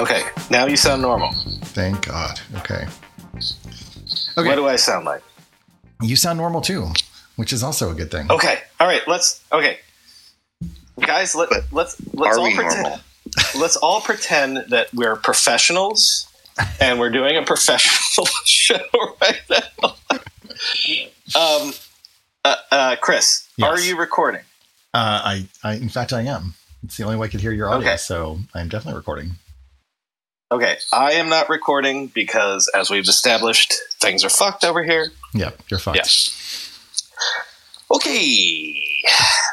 Okay, now you sound normal. Thank God. Okay. Okay. What do I sound like? You sound normal too, which is also a good thing. Okay. All right. Let's. Okay. Guys, let, let's let's all pretend. Normal? let's all pretend that we're professionals and we're doing a professional show right now. um, uh, uh, Chris, yes. are you recording? Uh, I, I, in fact, I am. It's the only way I could hear your audio, okay. so I'm definitely recording. Okay, I am not recording because, as we've established, things are fucked over here. Yep, you're fucked. Yeah. Okay,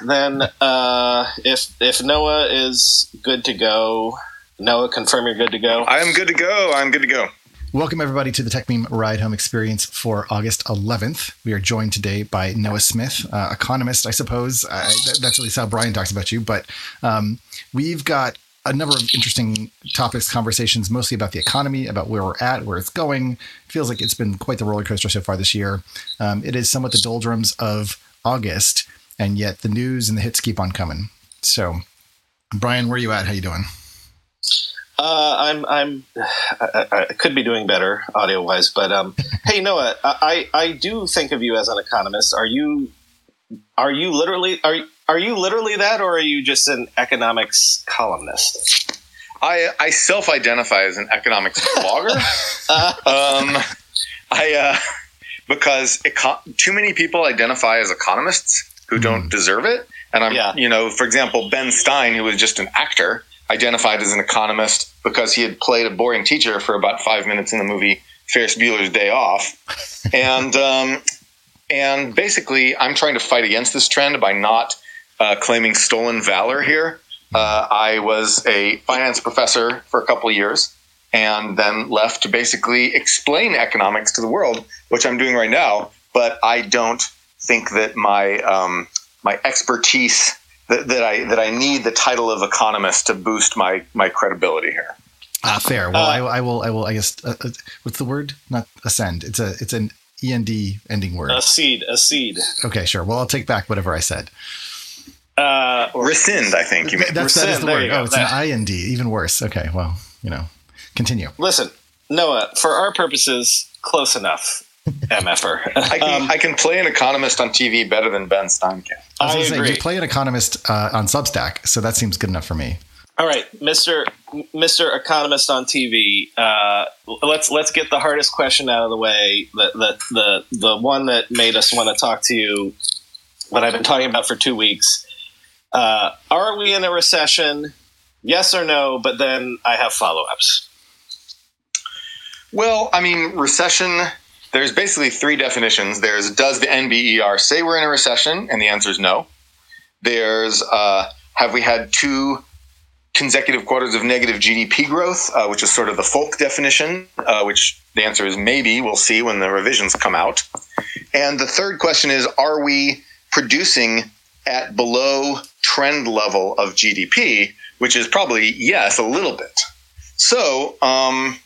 then uh, if if Noah is good to go, Noah, confirm you're good to go. I am good to go. I'm good to go. Welcome, everybody, to the Techmeme Ride Home Experience for August 11th. We are joined today by Noah Smith, uh, economist, I suppose. I, that's at least how Brian talks about you. But um, we've got a number of interesting topics, conversations, mostly about the economy, about where we're at, where it's going. It feels like it's been quite the roller coaster so far this year. Um, it is somewhat the doldrums of August, and yet the news and the hits keep on coming. So, Brian, where are you at? How you doing? Uh, I'm I'm I, I, could be doing better audio wise, but um, hey Noah, I I do think of you as an economist. Are you are you literally are are you literally that, or are you just an economics columnist? I I self identify as an economics blogger. um, I uh, because eco- too many people identify as economists who don't hmm. deserve it, and I'm yeah. you know for example Ben Stein who was just an actor identified as an economist because he had played a boring teacher for about five minutes in the movie Ferris Bueller's Day Off, and um, and basically I'm trying to fight against this trend by not uh, claiming stolen valor here. Uh, I was a finance professor for a couple of years and then left to basically explain economics to the world, which I'm doing right now. But I don't think that my um, my expertise that, that I that I need the title of economist to boost my my credibility here. Ah, fair. Well, uh, I, I, will. I will. I guess. Uh, uh, what's the word? Not ascend. It's a. It's an end ending word. A seed. A seed. Okay, sure. Well, I'll take back whatever I said. Uh, rescind. I think you mean. That's, rescind, that is the word. Oh, it's that. an ind. Even worse. Okay. Well, you know, continue. Listen, Noah. For our purposes, close enough. MFer. I can, um, I can play an economist on TV better than Ben Stein can. I was I say, agree. you play an economist uh, on Substack, so that seems good enough for me. All right, Mister Mister Economist on TV. Uh, let's let's get the hardest question out of the way. The the the the one that made us want to talk to you. That I've been talking about for two weeks. Uh, are we in a recession? Yes or no? But then I have follow ups. Well, I mean, recession there's basically three definitions. There's does the NBER say we're in a recession? And the answer is no. There's uh, have we had two consecutive quarters of negative GDP growth, uh, which is sort of the folk definition, uh, which the answer is maybe. We'll see when the revisions come out. And the third question is are we producing at below trend level of GDP, which is probably yes, a little bit. So um,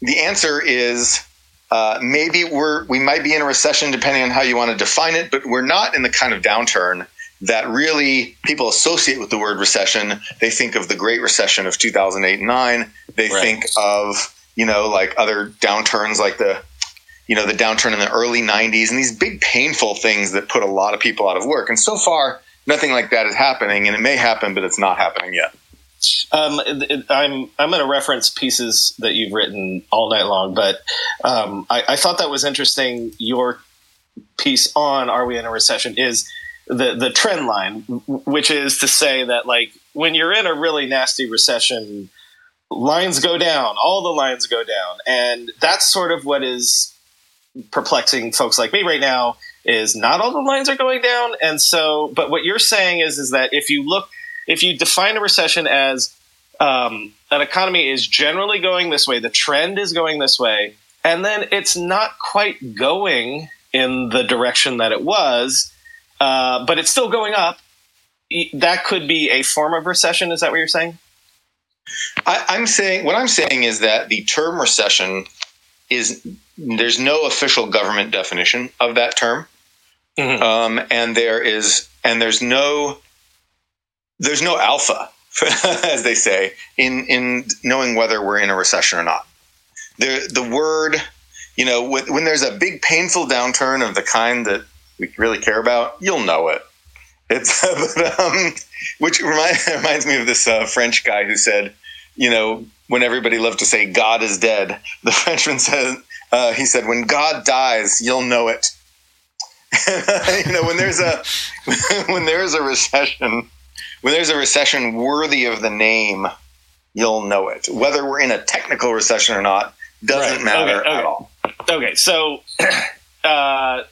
the answer is uh, maybe we're we might be in a recession depending on how you want to define it, but we're not in the kind of downturn that really people associate with the word recession. They think of the Great Recession of 2008 and 9. They right. think of, you know, like other downturns like the you know, the downturn in the early 90s and these big painful things that put a lot of people out of work. And so far, nothing like that is happening and it may happen, but it's not happening yet. Um, I'm I'm going to reference pieces that you've written all night long, but um, I, I, thought that was interesting. Your piece on "Are we in a recession?" is the the trend line, which is to say that like when you're in a really nasty recession, lines go down, all the lines go down, and that's sort of what is perplexing folks like me right now. Is not all the lines are going down, and so, but what you're saying is is that if you look if you define a recession as um, an economy is generally going this way, the trend is going this way, and then it's not quite going in the direction that it was, uh, but it's still going up. That could be a form of recession. Is that what you're saying? I, am saying what I'm saying is that the term recession is there's no official government definition of that term, mm-hmm. um, and there is and there's no there's no alpha as they say, in in knowing whether we're in a recession or not. The the word, you know, when, when there's a big painful downturn of the kind that we really care about, you'll know it. It's but, um, which remind, reminds me of this uh, French guy who said, you know, when everybody loved to say God is dead, the Frenchman said uh, he said, when God dies, you'll know it. you know, when there's a when there's a recession, when there's a recession worthy of the name, you'll know it. Whether we're in a technical recession or not doesn't right. matter okay, okay. at all. Okay, so uh,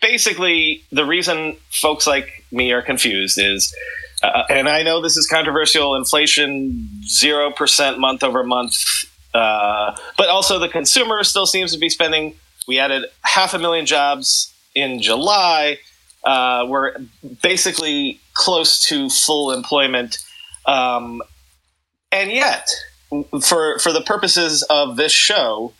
basically, the reason folks like me are confused is, uh, and I know this is controversial. Inflation zero percent month over month, uh, but also the consumer still seems to be spending. We added half a million jobs in July. Uh, we're basically close to full employment, um, and yet, for for the purposes of this show,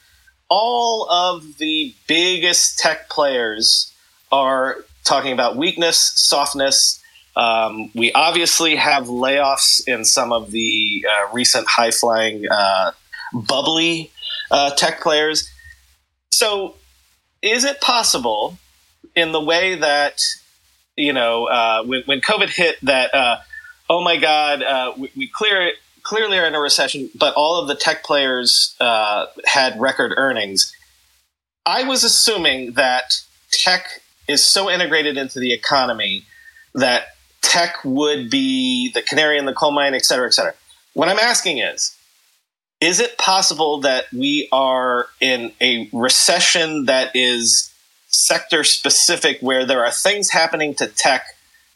all of the biggest tech players are talking about weakness, softness. Um, we obviously have layoffs in some of the uh, recent high flying, uh, bubbly uh, tech players. So, is it possible in the way that you know uh, when, when COVID hit that uh, oh my god uh, we, we clear clearly are in a recession, but all of the tech players uh, had record earnings. I was assuming that tech is so integrated into the economy that tech would be the canary in the coal mine, et cetera, et cetera. What I'm asking is, is it possible that we are in a recession that is sector specific where there are things happening to tech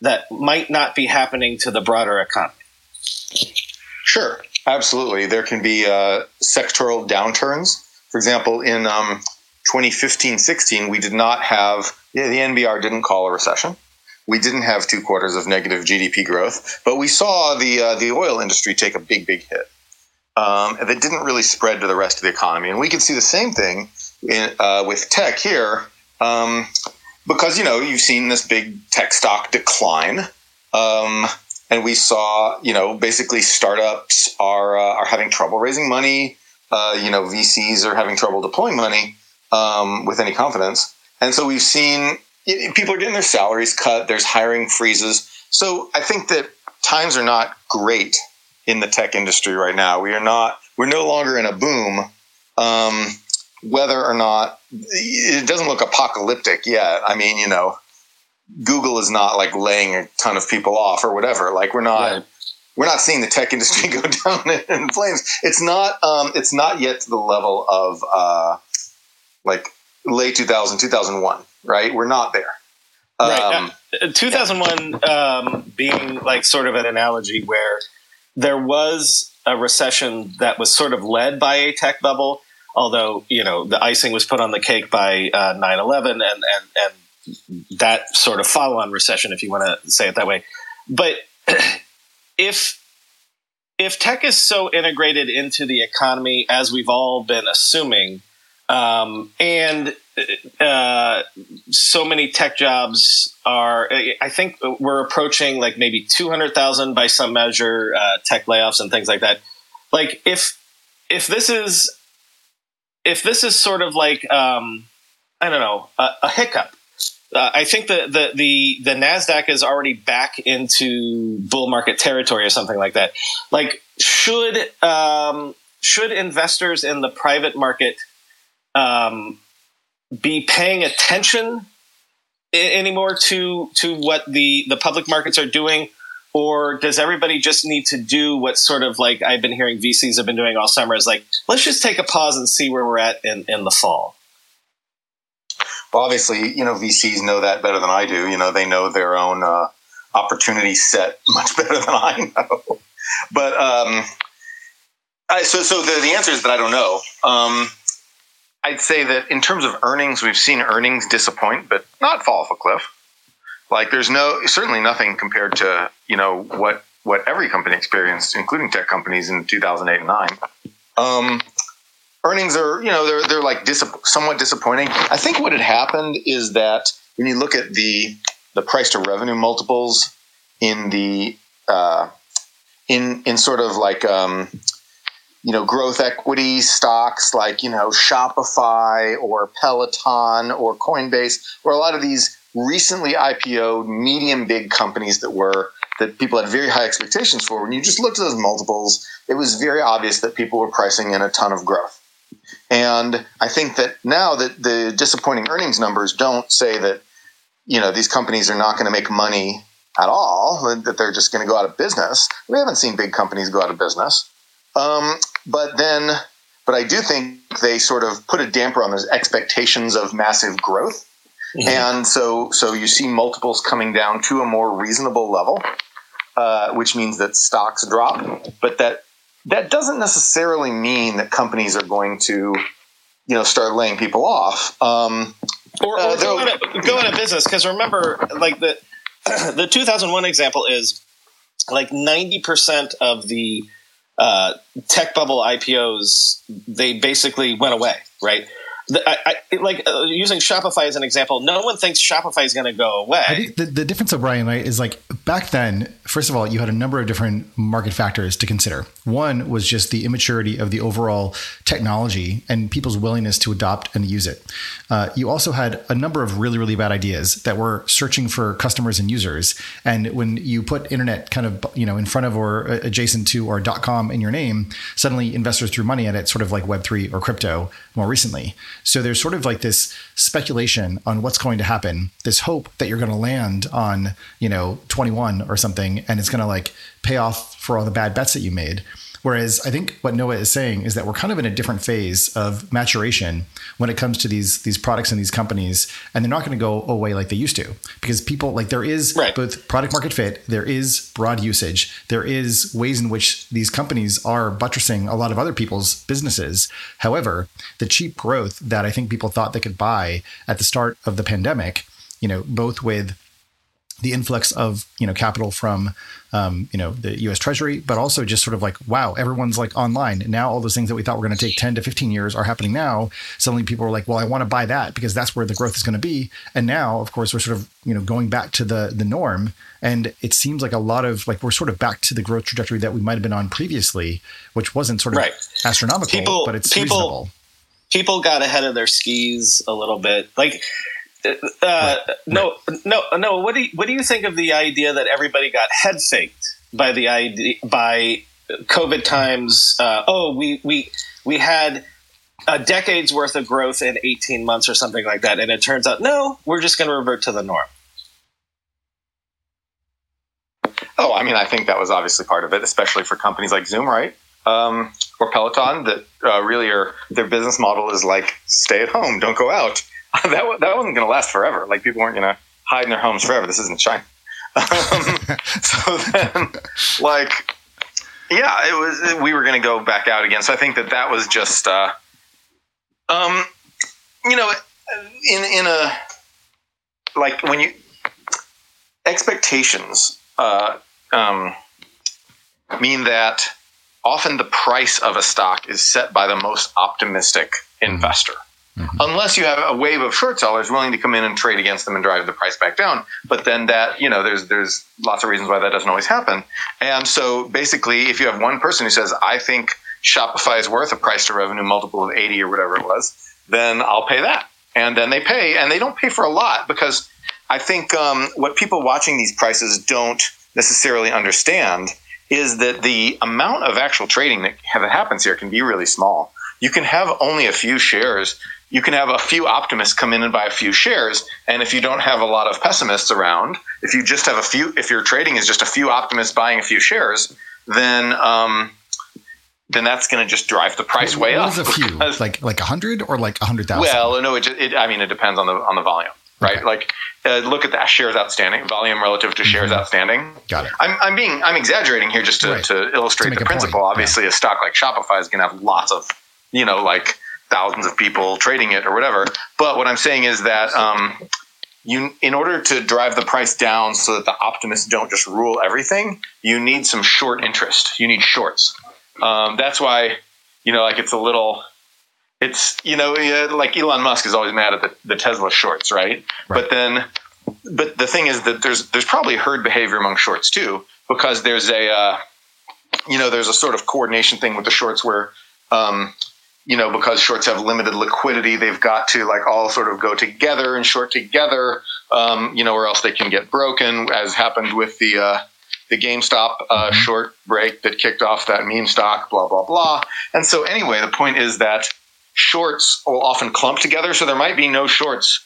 that might not be happening to the broader economy. Sure, absolutely. There can be uh, sectoral downturns. For example, in um, 2015 16, we did not have, yeah, the NBER didn't call a recession. We didn't have two quarters of negative GDP growth, but we saw the, uh, the oil industry take a big, big hit. Um, that didn't really spread to the rest of the economy. And we can see the same thing in, uh, with tech here um, because you know you've seen this big tech stock decline, um, and we saw you know basically startups are uh, are having trouble raising money. Uh, you know VCs are having trouble deploying money um, with any confidence, and so we've seen people are getting their salaries cut. There's hiring freezes. So I think that times are not great in the tech industry right now. We are not. We're no longer in a boom. Um, whether or not it doesn't look apocalyptic yet. I mean, you know, Google is not like laying a ton of people off or whatever. Like we're not right. we're not seeing the tech industry go down in flames. It's not um, it's not yet to the level of uh, like late 2000 2001, right? We're not there. Right. Um, uh, 2001 um, being like sort of an analogy where there was a recession that was sort of led by a tech bubble although you know the icing was put on the cake by uh, 9-11 and, and, and that sort of follow-on recession if you want to say it that way. But if if tech is so integrated into the economy as we've all been assuming um, and uh, so many tech jobs are i think we're approaching like maybe 200000 by some measure uh, tech layoffs and things like that. Like if if this is if this is sort of like um, I don't know a, a hiccup, uh, I think the, the the the Nasdaq is already back into bull market territory or something like that. Like should um, should investors in the private market um, be paying attention anymore to to what the the public markets are doing or does everybody just need to do what sort of like I've been hearing VCs have been doing all summer is like, let's just take a pause and see where we're at in, in the fall? Well, obviously, you know, VCs know that better than I do. You know, they know their own uh, opportunity set much better than I know. But um, I, so, so the, the answer is that I don't know. Um, I'd say that in terms of earnings, we've seen earnings disappoint, but not fall off a cliff. Like there's no certainly nothing compared to you know what what every company experienced, including tech companies in 2008 and nine. Um, earnings are you know they're they're like somewhat disappointing. I think what had happened is that when you look at the the price to revenue multiples in the uh, in in sort of like um, you know growth equity stocks like you know Shopify or Peloton or Coinbase or a lot of these recently IPO'd medium big companies that were that people had very high expectations for. When you just looked at those multiples, it was very obvious that people were pricing in a ton of growth. And I think that now that the disappointing earnings numbers don't say that you know these companies are not going to make money at all, that they're just going to go out of business. We haven't seen big companies go out of business. Um, but then, but I do think they sort of put a damper on those expectations of massive growth. Mm-hmm. And so, so you see multiples coming down to a more reasonable level, uh, which means that stocks drop. But that that doesn't necessarily mean that companies are going to, you know, start laying people off. Um, or, or uh, go, out of, go out of business because remember, like the the 2001 example is like 90% of the uh, tech bubble IPOs, they basically went away, right? I, I, like uh, using Shopify as an example. No one thinks Shopify is going to go away. I think the, the difference, O'Brien, right, is like back then. First of all, you had a number of different market factors to consider. One was just the immaturity of the overall technology and people's willingness to adopt and use it. Uh, you also had a number of really, really bad ideas that were searching for customers and users. And when you put internet kind of you know in front of or adjacent to or .com in your name, suddenly investors threw money at it, sort of like Web three or crypto more recently. So there's sort of like this speculation on what's going to happen, this hope that you're going to land on, you know, 21 or something, and it's going to like pay off for all the bad bets that you made. Whereas I think what Noah is saying is that we're kind of in a different phase of maturation when it comes to these these products and these companies, and they're not going to go away like they used to because people like there is right. both product market fit, there is broad usage, there is ways in which these companies are buttressing a lot of other people's businesses. However, the cheap growth that I think people thought they could buy at the start of the pandemic, you know, both with the influx of you know capital from um, you know the U.S. Treasury, but also just sort of like wow, everyone's like online now. All those things that we thought were going to take ten to fifteen years are happening now. Suddenly, people are like, well, I want to buy that because that's where the growth is going to be. And now, of course, we're sort of you know going back to the the norm, and it seems like a lot of like we're sort of back to the growth trajectory that we might have been on previously, which wasn't sort of right. astronomical, people, but it's people, reasonable. People got ahead of their skis a little bit, like uh. No, no, no. What do you, what do you think of the idea that everybody got head faked by the idea by COVID times? Uh, oh, we we we had a decade's worth of growth in 18 months or something like that, and it turns out no, we're just going to revert to the norm. Oh, I mean, I think that was obviously part of it, especially for companies like Zoom, right? Um, or Peloton that uh, really are their business model is like stay at home, don't go out that that wasn't going to last forever. Like people weren't going to hide in their homes forever. This isn't China. Um, so then, like, yeah, it was. We were going to go back out again. So I think that that was just, uh, um, you know, in in a like when you expectations uh, um, mean that often the price of a stock is set by the most optimistic investor. Mm-hmm. Unless you have a wave of short sellers willing to come in and trade against them and drive the price back down, but then that you know there's there's lots of reasons why that doesn't always happen. And so basically, if you have one person who says, "I think Shopify is worth a price to revenue multiple of 80 or whatever it was," then I'll pay that. And then they pay, and they don't pay for a lot because I think um, what people watching these prices don't necessarily understand is that the amount of actual trading that happens here can be really small. You can have only a few shares you can have a few optimists come in and buy a few shares. And if you don't have a lot of pessimists around, if you just have a few, if your trading is just a few optimists buying a few shares, then um, then that's going to just drive the price way what up. What is a few? like like a hundred or like a hundred thousand? Well, no, it, it, I mean it depends on the on the volume, right? Okay. Like uh, look at the shares outstanding, volume relative to shares mm-hmm. outstanding. Got it. I'm, I'm being I'm exaggerating here just to, right. to illustrate to the principle. Point. Obviously, yeah. a stock like Shopify is going to have lots of you know like thousands of people trading it or whatever. But what I'm saying is that um, you, in order to drive the price down so that the optimists don't just rule everything, you need some short interest. You need shorts. Um, that's why, you know, like it's a little, it's you know, like Elon Musk is always mad at the, the Tesla shorts, right? right? But then, but the thing is that there's there's probably herd behavior among shorts too, because there's a uh, you know, there's a sort of coordination thing with the shorts where, um, you know, because shorts have limited liquidity, they've got to like all sort of go together and short together, um, you know, or else they can get broken, as happened with the uh, the GameStop uh, short break that kicked off that meme stock, blah blah blah. And so, anyway, the point is that shorts will often clump together, so there might be no shorts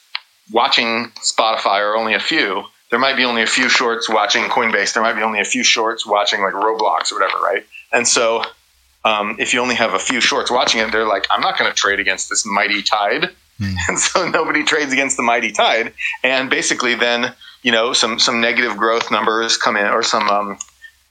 watching Spotify or only a few. There might be only a few shorts watching Coinbase. There might be only a few shorts watching like Roblox or whatever, right? And so um, if you only have a few shorts watching it, they're like, I'm not going to trade against this mighty tide. Mm. And so nobody trades against the mighty tide. And basically, then you know some some negative growth numbers come in, or some um,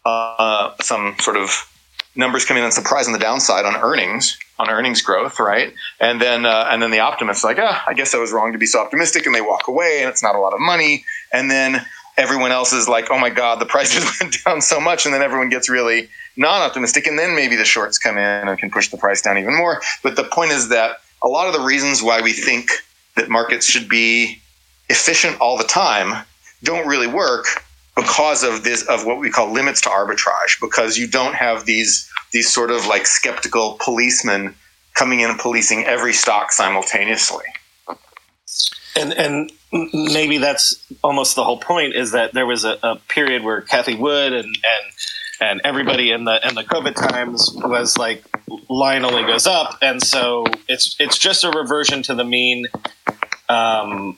uh, some sort of numbers come in and surprise on the downside on earnings on earnings growth, right? And then uh, and then the optimists like, ah, I guess I was wrong to be so optimistic, and they walk away, and it's not a lot of money. And then everyone else is like, oh my god, the prices went down so much, and then everyone gets really non-optimistic, and then maybe the shorts come in and can push the price down even more. But the point is that a lot of the reasons why we think that markets should be efficient all the time don't really work because of this of what we call limits to arbitrage because you don't have these these sort of like skeptical policemen coming in and policing every stock simultaneously. And and maybe that's almost the whole point is that there was a, a period where Cathie Wood and and and everybody in the in the COVID times was like line only goes up, and so it's it's just a reversion to the mean, um,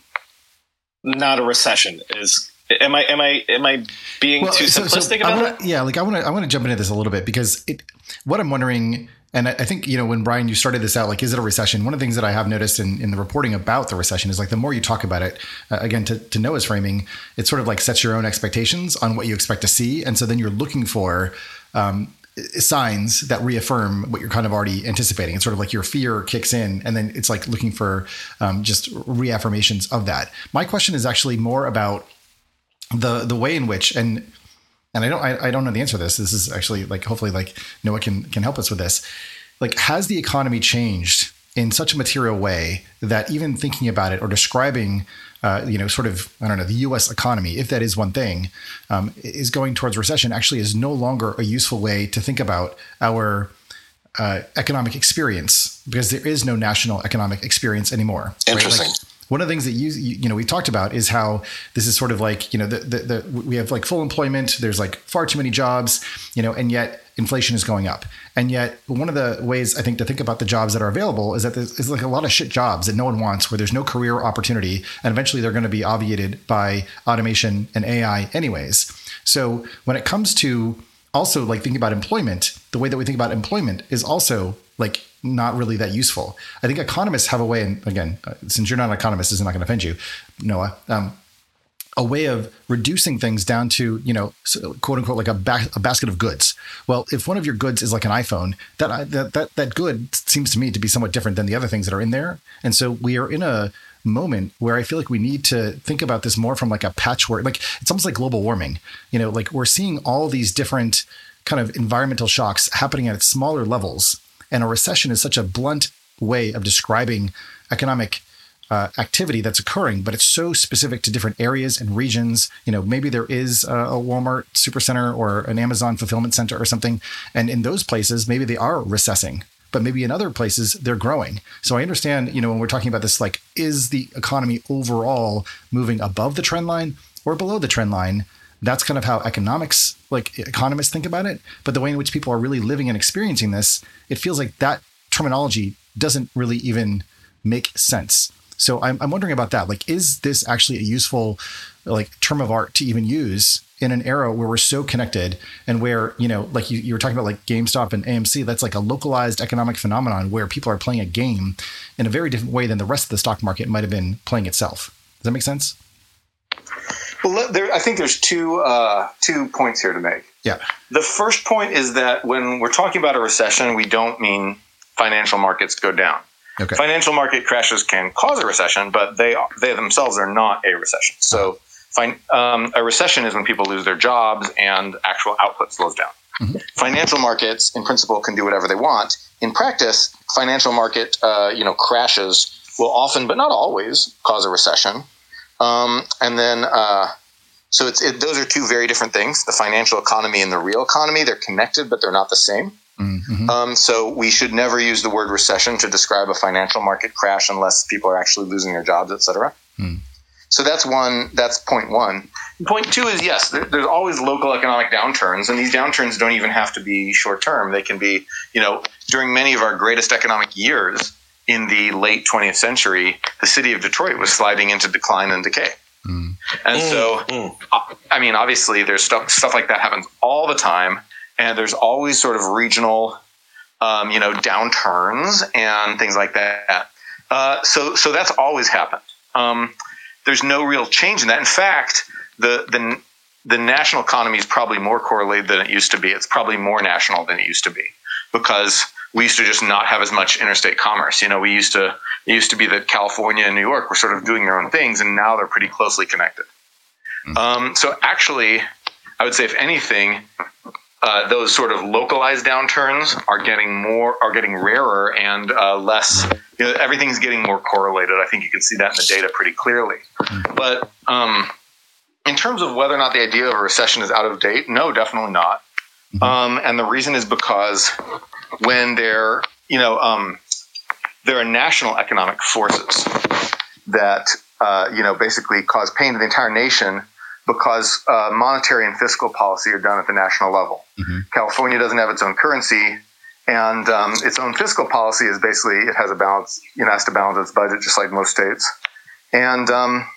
not a recession. Is am I am I am I being well, too simplistic so, so about wanna, Yeah, like I want to I want to jump into this a little bit because it. What I'm wondering and I think, you know, when Brian, you started this out, like, is it a recession? One of the things that I have noticed in, in the reporting about the recession is like the more you talk about it, uh, again, to, to Noah's framing, it sort of like sets your own expectations on what you expect to see. And so then you're looking for um, signs that reaffirm what you're kind of already anticipating. It's sort of like your fear kicks in, and then it's like looking for um, just reaffirmations of that. My question is actually more about the the way in which and and I don't I, I don't know the answer to this. This is actually like hopefully like Noah can can help us with this. Like, has the economy changed in such a material way that even thinking about it or describing uh, you know, sort of, I don't know, the U.S. economy, if that is one thing, um, is going towards recession. Actually, is no longer a useful way to think about our uh, economic experience because there is no national economic experience anymore. Interesting. Right? Like, one of the things that you, you, know we talked about is how this is sort of like you know the, the, the we have like full employment there's like far too many jobs you know and yet inflation is going up. And yet one of the ways i think to think about the jobs that are available is that there's like a lot of shit jobs that no one wants where there's no career opportunity and eventually they're going to be obviated by automation and ai anyways. So when it comes to also like thinking about employment the way that we think about employment is also like not really that useful. I think economists have a way, and again, uh, since you're not an economist, this is not going to offend you, Noah. Um, a way of reducing things down to you know quote unquote like a, ba- a, basket of goods well if one of your goods is like an iphone that, uh, that that that good seems to me to be somewhat different than the other things that are in there and so we are in a moment where i feel like we need to think about this more from like a patchwork like it's almost like global warming you know like we're seeing all these different kind of environmental shocks happening at smaller levels and a recession is such a blunt way of describing economic uh, activity that's occurring, but it's so specific to different areas and regions. You know, maybe there is a, a Walmart supercenter or an Amazon fulfillment center or something, and in those places, maybe they are recessing. But maybe in other places they're growing. So I understand, you know, when we're talking about this, like, is the economy overall moving above the trend line or below the trend line? That's kind of how economics, like economists think about it. But the way in which people are really living and experiencing this, it feels like that terminology doesn't really even make sense. So I'm, I'm wondering about that. Like, is this actually a useful like term of art to even use in an era where we're so connected and where, you know, like you, you were talking about like GameStop and AMC, that's like a localized economic phenomenon where people are playing a game in a very different way than the rest of the stock market might have been playing itself. Does that make sense? Well, there, I think there's two uh, two points here to make. Yeah. The first point is that when we're talking about a recession, we don't mean financial markets go down. Okay. Financial market crashes can cause a recession, but they they themselves are not a recession. So, fin- um, a recession is when people lose their jobs and actual output slows down. Mm-hmm. Financial markets, in principle, can do whatever they want. In practice, financial market uh, you know crashes will often, but not always, cause a recession. Um, and then, uh, So it's it, those are two very different things. The financial economy and the real economy they're connected, but they're not the same. Mm-hmm. Um, so we should never use the word recession to describe a financial market crash unless people are actually losing their jobs, et cetera. Mm. So that's one. That's point one. Point two is yes, there, there's always local economic downturns, and these downturns don't even have to be short term. They can be, you know, during many of our greatest economic years in the late 20th century, the city of Detroit was sliding into decline and decay. Mm. And mm, so, mm. I mean, obviously, there's stuff stuff like that happens all the time, and there's always sort of regional, um, you know, downturns and things like that. Uh, so, so that's always happened. Um, there's no real change in that. In fact, the the the national economy is probably more correlated than it used to be. It's probably more national than it used to be because we used to just not have as much interstate commerce. You know, we used to it used to be that California and New York were sort of doing their own things, and now they're pretty closely connected. Mm-hmm. Um, so actually, I would say if anything, uh, those sort of localized downturns are getting more are getting rarer and uh, less. You know, everything's getting more correlated. I think you can see that in the data pretty clearly. Mm-hmm. But um, in terms of whether or not the idea of a recession is out of date, no, definitely not. Mm-hmm. Um, and the reason is because when there, you know, um, there are national economic forces that, uh, you know, basically cause pain to the entire nation because uh, monetary and fiscal policy are done at the national level. Mm-hmm. California doesn't have its own currency, and um, its own fiscal policy is basically it has a balance, you know, has to balance its budget just like most states, and um,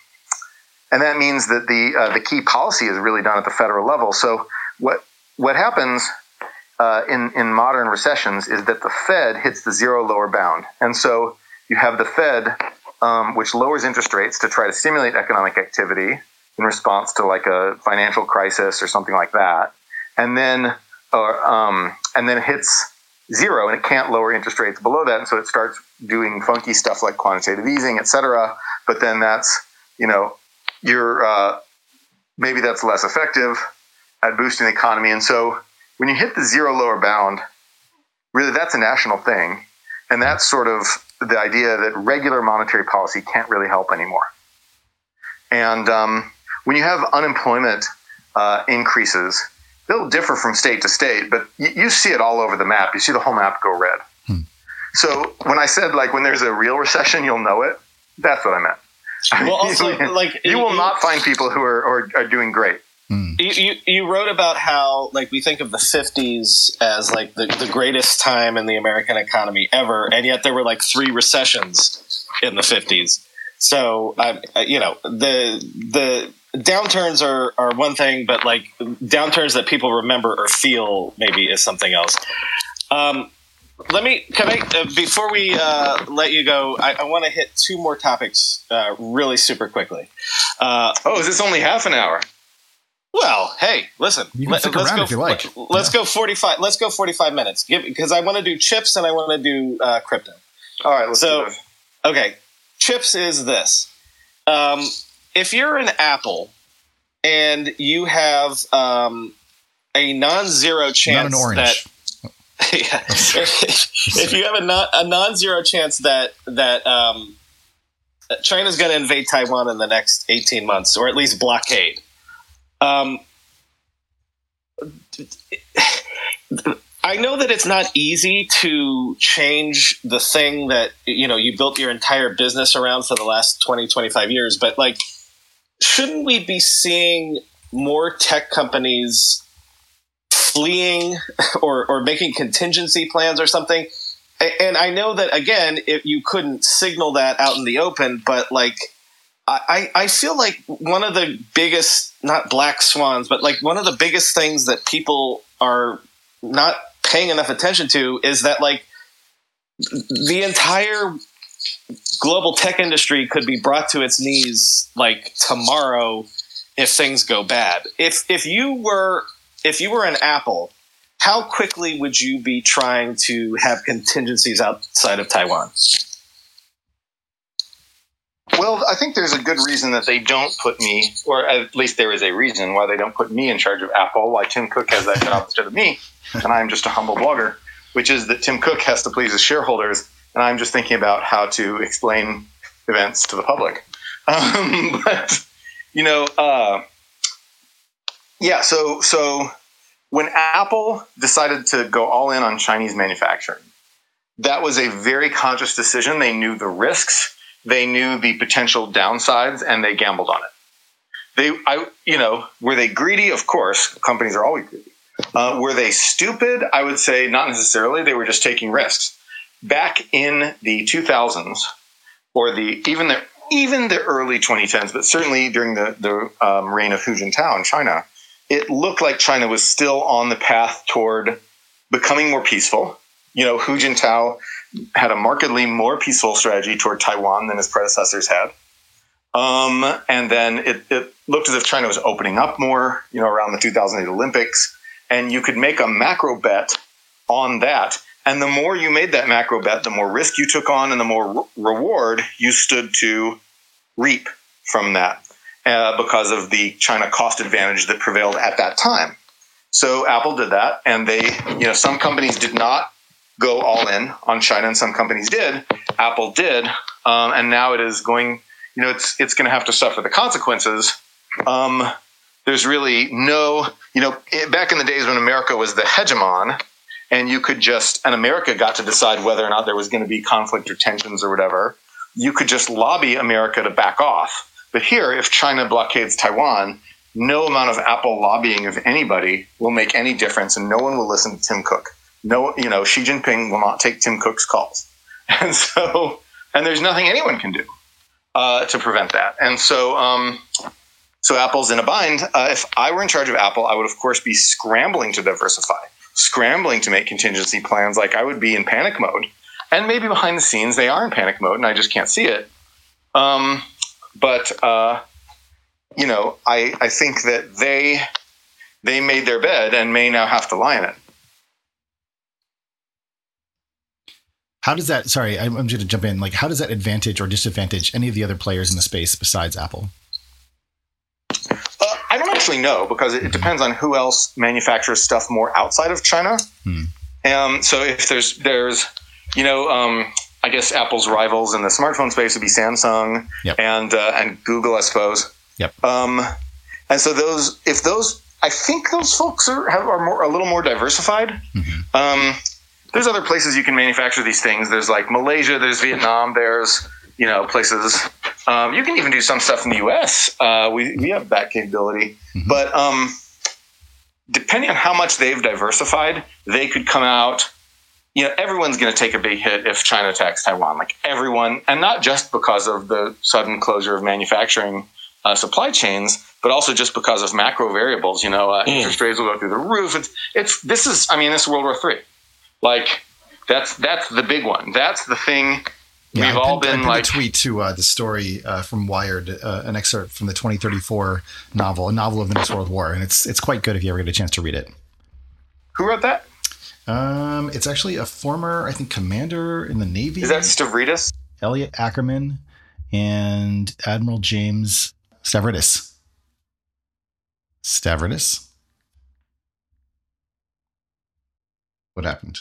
and that means that the uh, the key policy is really done at the federal level. So what what happens uh, in in modern recessions is that the Fed hits the zero lower bound, and so you have the Fed, um, which lowers interest rates to try to stimulate economic activity in response to like a financial crisis or something like that, and then or um, and then hits zero, and it can't lower interest rates below that, and so it starts doing funky stuff like quantitative easing, et cetera. But then that's you know you're uh, maybe that's less effective at boosting the economy, and so when you hit the zero lower bound, really that's a national thing. And that's sort of the idea that regular monetary policy can't really help anymore. And um, when you have unemployment uh, increases, they'll differ from state to state, but you, you, see it all over the map. You see the whole map go red. Hmm. So when I said like when there's a real recession, you'll know it. That's what I meant. Well, also, like you will not find people who are, are, are doing great. Mm. You, you, you wrote about how like we think of the 50s as like the, the greatest time in the American economy ever, and yet there were like three recessions in the 50s. So um, you know the the downturns are, are one thing, but like downturns that people remember or feel maybe is something else. Um, let me can I uh, before we uh, let you go, I, I want to hit two more topics uh, really super quickly. Uh, oh, is this only half an hour? Well, hey, listen. You can let, stick around go, if you like. Let's yeah. go forty-five. Let's go forty-five minutes. because I want to do chips and I want to do uh, crypto. All right. Let's so, okay, chips is this. Um, if you're an Apple and you have um, a non-zero chance not that. yeah, if you have a, non, a non-zero chance that that um, China's going to invade Taiwan in the next eighteen months, or at least blockade um, I know that it's not easy to change the thing that you know you built your entire business around for the last 20 25 years but like shouldn't we be seeing more tech companies fleeing or, or making contingency plans or something? And i know that again if you couldn't signal that out in the open but like I, I feel like one of the biggest, not black swans, but like one of the biggest things that people are not paying enough attention to is that like the entire global tech industry could be brought to its knees like tomorrow if things go bad. If if you were if you were an Apple, how quickly would you be trying to have contingencies outside of Taiwan? Well, I think there's a good reason that they don't put me, or at least there is a reason why they don't put me in charge of Apple, why Tim Cook has that job instead of me, and I'm just a humble blogger, which is that Tim Cook has to please his shareholders, and I'm just thinking about how to explain events to the public. Um, but, you know, uh, yeah, so so when Apple decided to go all in on Chinese manufacturing, that was a very conscious decision. They knew the risks, they knew the potential downsides, and they gambled on it. They, I, you know, were they greedy? Of course, companies are always greedy. Uh, were they stupid? I would say not necessarily. They were just taking risks. Back in the 2000s, or the even the even the early 2010s, but certainly during the the um, reign of Hu Jintao in China, it looked like China was still on the path toward becoming more peaceful. You know, Hu Jintao had a markedly more peaceful strategy toward Taiwan than his predecessors had. Um, and then it, it looked as if China was opening up more, you know, around the 2008 Olympics. And you could make a macro bet on that. And the more you made that macro bet, the more risk you took on and the more re- reward you stood to reap from that uh, because of the China cost advantage that prevailed at that time. So Apple did that, and they, you know, some companies did not go all in on China, and some companies did. Apple did, um, and now it is going. You know, it's it's going to have to suffer the consequences. Um, there's really no, you know, it, back in the days when America was the hegemon, and you could just, and America got to decide whether or not there was going to be conflict or tensions or whatever. You could just lobby America to back off but here, if China blockades Taiwan, no amount of Apple lobbying of anybody will make any difference, and no one will listen to Tim Cook. No, you know, Xi Jinping will not take Tim Cook's calls, and so, and there's nothing anyone can do uh, to prevent that. And so, um, so Apple's in a bind. Uh, if I were in charge of Apple, I would of course be scrambling to diversify, scrambling to make contingency plans. Like I would be in panic mode, and maybe behind the scenes they are in panic mode, and I just can't see it. Um, but uh, you know, I I think that they they made their bed and may now have to lie in it. How does that? Sorry, I'm, I'm going to jump in. Like, how does that advantage or disadvantage any of the other players in the space besides Apple? Uh, I don't actually know because it, it, depends on who else manufactures stuff more outside of China. Hmm. Um, so if there's there's you know um, I guess Apple's rivals in the smartphone space would be Samsung yep. and uh, and Google, I suppose. Yep. Um, and so those, if those, I think those folks are have, are more a little more diversified. Mm-hmm. Um, there's other places you can manufacture these things. There's like Malaysia. There's Vietnam. There's you know places. Um, you can even do some stuff in the U.S. Uh, we we have that capability, mm-hmm. but um, depending on how much they've diversified, they could come out you know, everyone's going to take a big hit if China attacks Taiwan. Like everyone, and not just because of the sudden closure of manufacturing uh, supply chains, but also just because of macro variables. You know, uh, mm. interest rates will go through the roof. It's, it's this is, I mean, this is World War Three. Like that's that's the big one. That's the thing. Yeah, We've all been like a tweet to uh, the story uh, from Wired, uh, an excerpt from the 2034 novel, a novel of the next World War, and it's it's quite good if you ever get a chance to read it. Who wrote that? Um, it's actually a former, I think, commander in the Navy. Is that Stavridis? Elliot Ackerman and Admiral James Stavridis. Stavridis? What happened?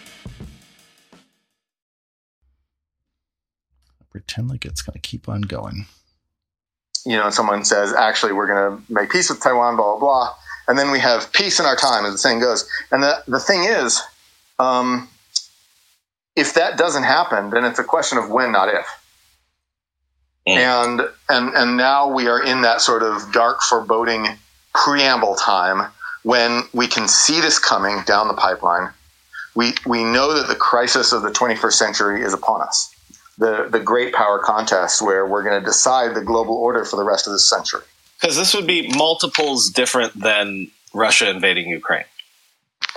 Pretend like it's going to keep on going. You know, someone says, actually, we're going to make peace with Taiwan, blah, blah, blah. And then we have peace in our time, as the saying goes. And the, the thing is, um, if that doesn't happen, then it's a question of when, not if. Mm. And and and now we are in that sort of dark, foreboding preamble time when we can see this coming down the pipeline. We we know that the crisis of the 21st century is upon us. The the great power contest where we're going to decide the global order for the rest of this century. Because this would be multiples different than Russia invading Ukraine.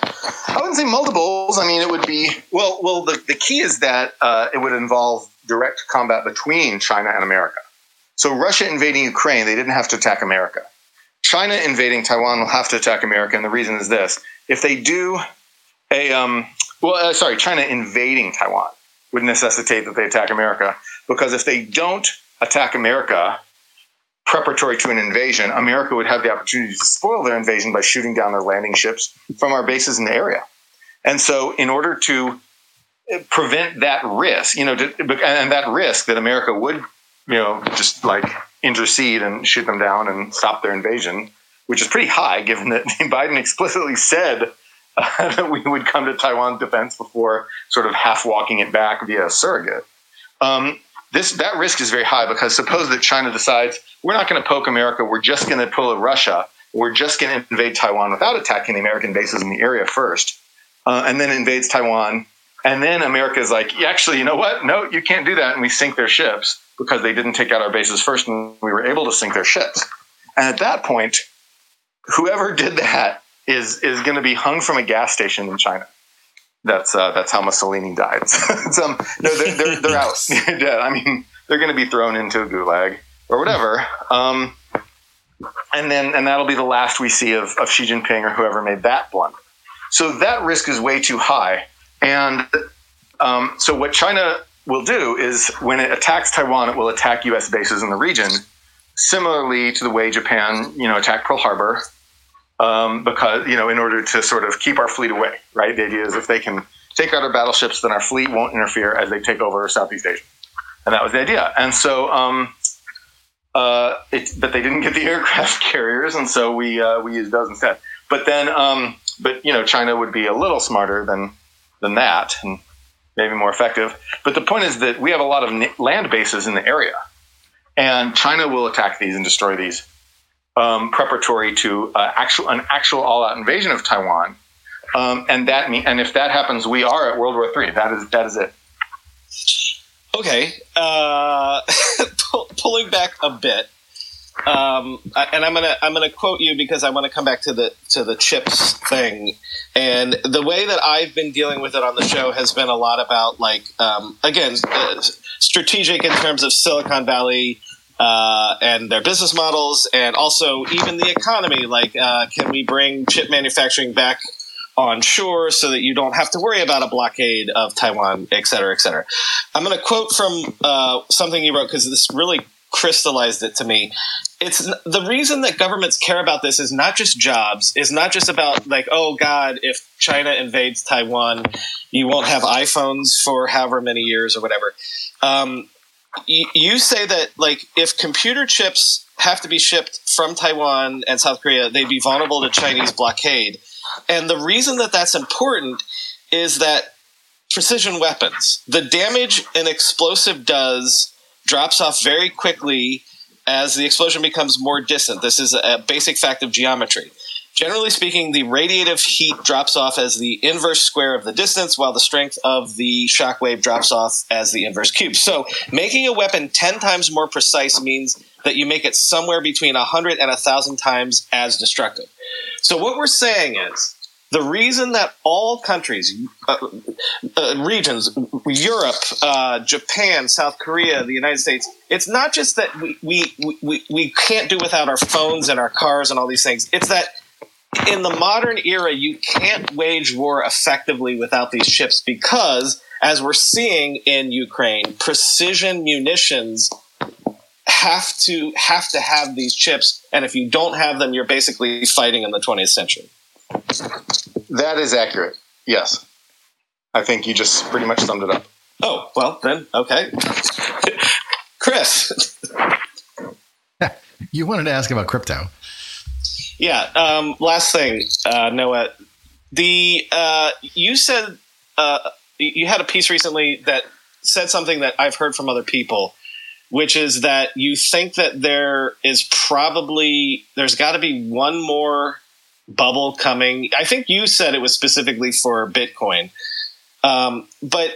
I wouldn't say multiples. I mean, it would be well. Well, the, the key is that uh, it would involve direct combat between China and America. So Russia invading Ukraine, they didn't have to attack America. China invading Taiwan will have to attack America, and the reason is this: if they do a um, well, uh, sorry, China invading Taiwan would necessitate that they attack America because if they don't attack America, preparatory to an invasion, America would have the opportunity to spoil their invasion by shooting down their landing ships from our bases in the area. And so, in order to prevent that risk, you know, and that risk that America would, you know, just like intercede and shoot them down and stop their invasion, which is pretty high given that Biden explicitly said we would come to Taiwan defense before sort of half walking it back via surrogate. Um, this that risk is very high because suppose that China decides we're not going to poke America, we're just going to pull a Russia, we're just going to invade Taiwan without attacking the American bases in the area first, uh, and then invades Taiwan, and then America is like, actually, you know what? No, you can't do that, and we sink their ships because they didn't take out our bases first, and we were able to sink their ships. And at that point, whoever did that is is going to be hung from a gas station in China. That's uh, that's how Mussolini died. um, no, they're, they're, they're out dead. I mean, they're going to be thrown into a gulag or whatever. Um, and then and that'll be the last we see of, of Xi Jinping or whoever made that blunder. So that risk is way too high. And um, so what China will do is when it attacks Taiwan, it will attack U.S. bases in the region, similarly to the way Japan, you know, attacked Pearl Harbor um, because you know in order to sort of keep our fleet away, right? The idea is if they can take out our battleships, then our fleet won't interfere as they take over Southeast Asia, and that was the idea. And so, um, uh, it, but they didn't get the aircraft carriers, and so we uh, we used those instead. But then, um, but you know, China would be a little smarter than than that, and maybe more effective. But the point is that we have a lot of land bases in the area, and China will attack these and destroy these um, preparatory to uh, actual an actual all-out invasion of Taiwan. Um, and that mean, and if that happens, we are at World War III. That is that is it. Okay, uh, pulling back a bit, um, and I'm gonna I'm gonna quote you because I want to come back to the to the chips thing, and the way that I've been dealing with it on the show has been a lot about like um, again uh, strategic in terms of Silicon Valley uh, and their business models, and also even the economy. Like, uh, can we bring chip manufacturing back on shore so that you don't have to worry about a blockade of Taiwan, et cetera, et cetera? I'm going to quote from uh, something you wrote because this really crystallized it to me. It's the reason that governments care about this is not just jobs, is not just about like, oh God, if China invades Taiwan, you won't have iPhones for however many years or whatever. Um, you say that like if computer chips have to be shipped from Taiwan and South Korea, they'd be vulnerable to Chinese blockade. And the reason that that's important is that precision weapons, the damage an explosive does drops off very quickly as the explosion becomes more distant. This is a basic fact of geometry. Generally speaking, the radiative heat drops off as the inverse square of the distance, while the strength of the shock wave drops off as the inverse cube. So, making a weapon 10 times more precise means that you make it somewhere between 100 and 1,000 times as destructive. So, what we're saying is the reason that all countries, uh, uh, regions, Europe, uh, Japan, South Korea, the United States, it's not just that we, we, we, we can't do without our phones and our cars and all these things. It's that in the modern era, you can't wage war effectively without these ships because, as we're seeing in Ukraine, precision munitions have to have to have these chips, and if you don't have them, you're basically fighting in the 20th century. That is accurate. Yes, I think you just pretty much summed it up. Oh well, then okay, Chris. you wanted to ask about crypto. Yeah. Um, last thing, uh, Noah. The uh, you said uh, you had a piece recently that said something that I've heard from other people, which is that you think that there is probably there's got to be one more bubble coming. I think you said it was specifically for Bitcoin, um, but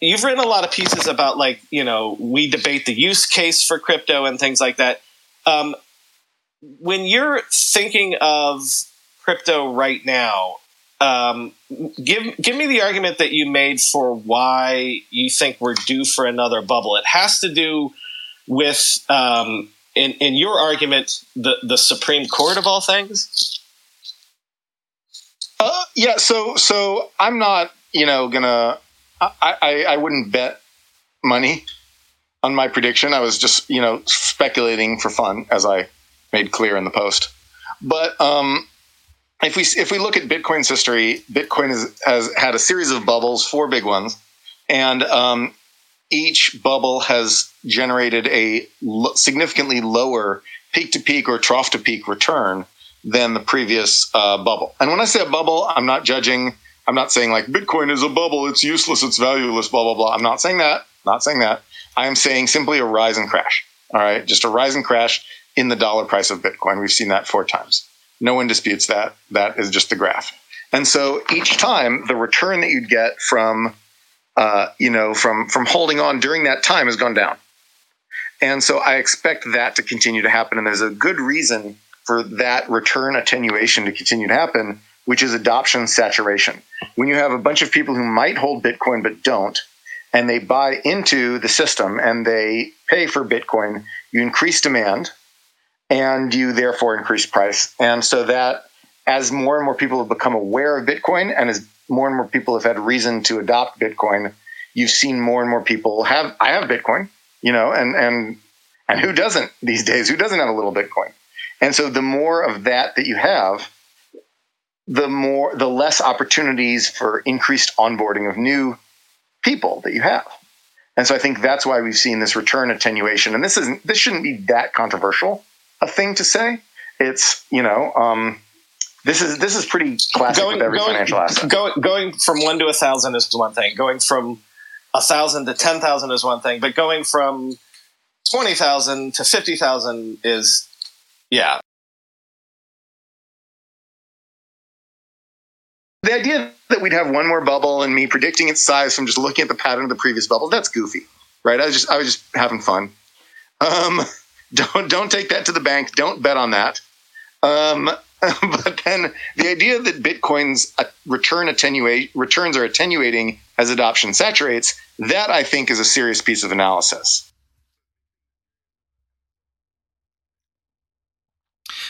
you've written a lot of pieces about like you know we debate the use case for crypto and things like that. Um, when you're thinking of crypto right now, um, give give me the argument that you made for why you think we're due for another bubble. It has to do with, um, in in your argument, the the Supreme Court of all things. Uh, yeah. So so I'm not you know gonna I, I I wouldn't bet money on my prediction. I was just you know speculating for fun as I made clear in the post. But um, if we if we look at Bitcoin's history, Bitcoin has, has had a series of bubbles, four big ones, and um, each bubble has generated a lo- significantly lower peak to peak or trough to peak return than the previous uh, bubble. And when I say a bubble, I'm not judging. I'm not saying like Bitcoin is a bubble, it's useless, it's valueless, blah blah blah. I'm not saying that. Not saying that. I am saying simply a rise and crash. All right, just a rise and crash in the dollar price of Bitcoin. We've seen that four times. No one disputes that. That is just the graph. And so each time the return that you'd get from, uh, you know, from from holding on during that time has gone down. And so I expect that to continue to happen. And there's a good reason for that return attenuation to continue to happen, which is adoption saturation. When you have a bunch of people who might hold Bitcoin but don't, and they buy into the system and they pay for Bitcoin, you increase demand and you therefore increase price. And so that as more and more people have become aware of Bitcoin and as more and more people have had reason to adopt Bitcoin, you've seen more and more people have I have Bitcoin, you know, and and and who doesn't these days? Who doesn't have a little Bitcoin? And so the more of that that you have, the more the less opportunities for increased onboarding of new people that you have. And so I think that's why we've seen this return attenuation. And this isn't this shouldn't be that controversial a thing to say. It's you know um, this is this is pretty classic going, with every going, financial asset. Going going from one to a thousand is one thing. Going from a thousand to ten thousand is one thing, but going from twenty thousand to fifty thousand is yeah. The idea that we'd have one more bubble and me predicting its size from just looking at the pattern of the previous bubble, that's goofy, right? I was just I was just having fun. Um, don't don't take that to the bank. Don't bet on that. Um, but then the idea that Bitcoin's uh, return attenuate returns are attenuating as adoption saturates, that I think is a serious piece of analysis.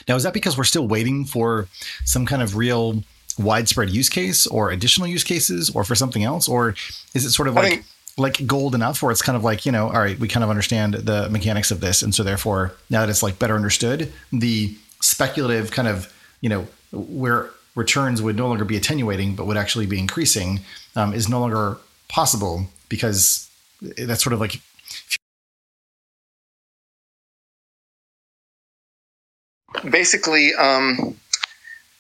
Now, is that because we're still waiting for some kind of real widespread use case or additional use cases or for something else? Or is it sort of like like gold enough where it's kind of like you know all right we kind of understand the mechanics of this. And so therefore now that it's like better understood the speculative kind of you know where returns would no longer be attenuating but would actually be increasing um, is no longer possible because that's sort of like basically um,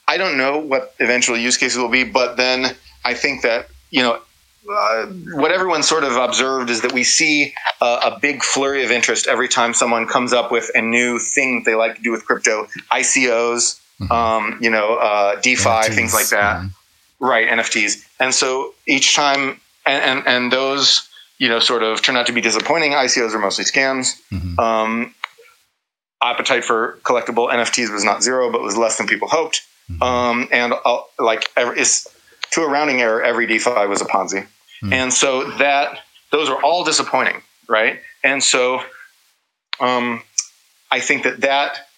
i don't know what eventual use cases will be but then i think that you know uh, what everyone sort of observed is that we see uh, a big flurry of interest every time someone comes up with a new thing they like to do with crypto, ICOs, mm-hmm. um, you know, uh, DeFi, NFTs, things like that, mm-hmm. right? NFTs, and so each time, and, and, and those you know sort of turn out to be disappointing. ICOs are mostly scams. Mm-hmm. Um, appetite for collectible NFTs was not zero, but was less than people hoped. Mm-hmm. Um, and uh, like every, it's to a rounding error, every DeFi was a Ponzi, mm-hmm. and so that those are all disappointing, right? And so, um, I think that that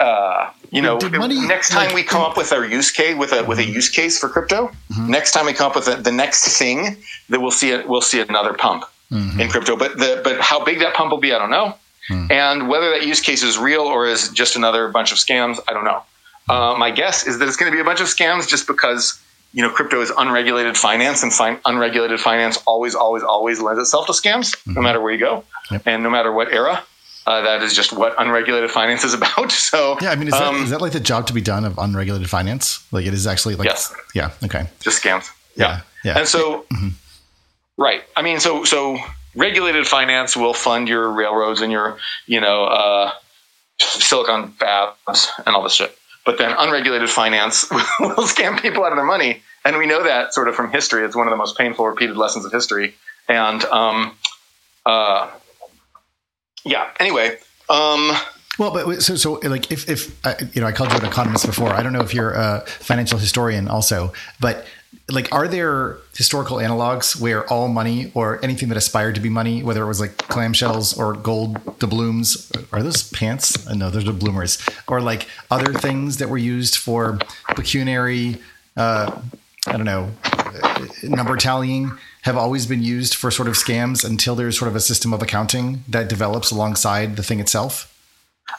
uh, you know, money, next time like, we come up with our use case with a with a use case for crypto, mm-hmm. next time we come up with a, the next thing that we'll see it, we'll see another pump mm-hmm. in crypto. But the but how big that pump will be, I don't know. Mm. And whether that use case is real or is just another bunch of scams, I don't know. Uh, my guess is that it's going to be a bunch of scams just because you know crypto is unregulated finance, and unregulated finance always, always, always lends itself to scams, mm-hmm. no matter where you go, yep. and no matter what era. Uh, that is just what unregulated finance is about. So yeah, I mean, is, um, that, is that like the job to be done of unregulated finance? Like it is actually like yes, yeah, okay, just scams. Yeah, yeah, yeah. and so mm-hmm. right. I mean, so so regulated finance will fund your railroads and your you know uh, silicon fabs and all this shit. But then unregulated finance will scam people out of their money, and we know that sort of from history. It's one of the most painful repeated lessons of history. And um, uh, yeah. Anyway. Um, well, but so so like if if uh, you know I called you an economist before. I don't know if you're a financial historian also, but like are there historical analogs where all money or anything that aspired to be money, whether it was like clamshells or gold doubloons, are those pants? Uh, no, those are bloomers, or like other things that were used for pecuniary. Uh, I don't know, uh, number tallying have always been used for sort of scams until there's sort of a system of accounting that develops alongside the thing itself?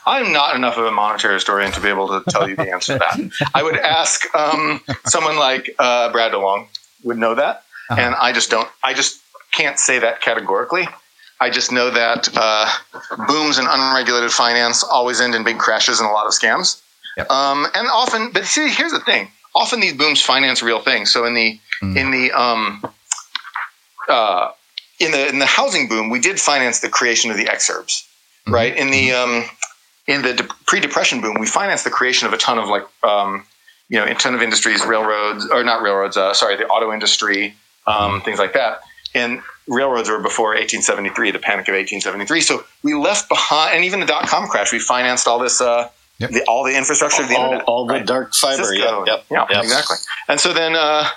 I'm not enough of a monetary historian to be able to tell you the answer to that. I would ask um, someone like uh, Brad DeLong would know that, uh-huh. and I just don't. I just can't say that categorically. I just know that uh, booms in unregulated finance always end in big crashes and a lot of scams. Yep. Um, and often, but see, here's the thing: often these booms finance real things. So in the mm. in the um, uh, in the in the housing boom, we did finance the creation of the exurbs, mm-hmm. right? In the um, in the de- pre-depression boom, we financed the creation of a ton of like um, you know a ton of industries, railroads or not railroads, uh, sorry, the auto industry, um, things like that. And railroads were before 1873, the Panic of 1873. So we left behind, and even the dot com crash, we financed all this. Uh, Yep. The, all the infrastructure all, of the internet, all, all right? the dark fiber, Cisco, yep, yep, yep, exactly. And so then, uh,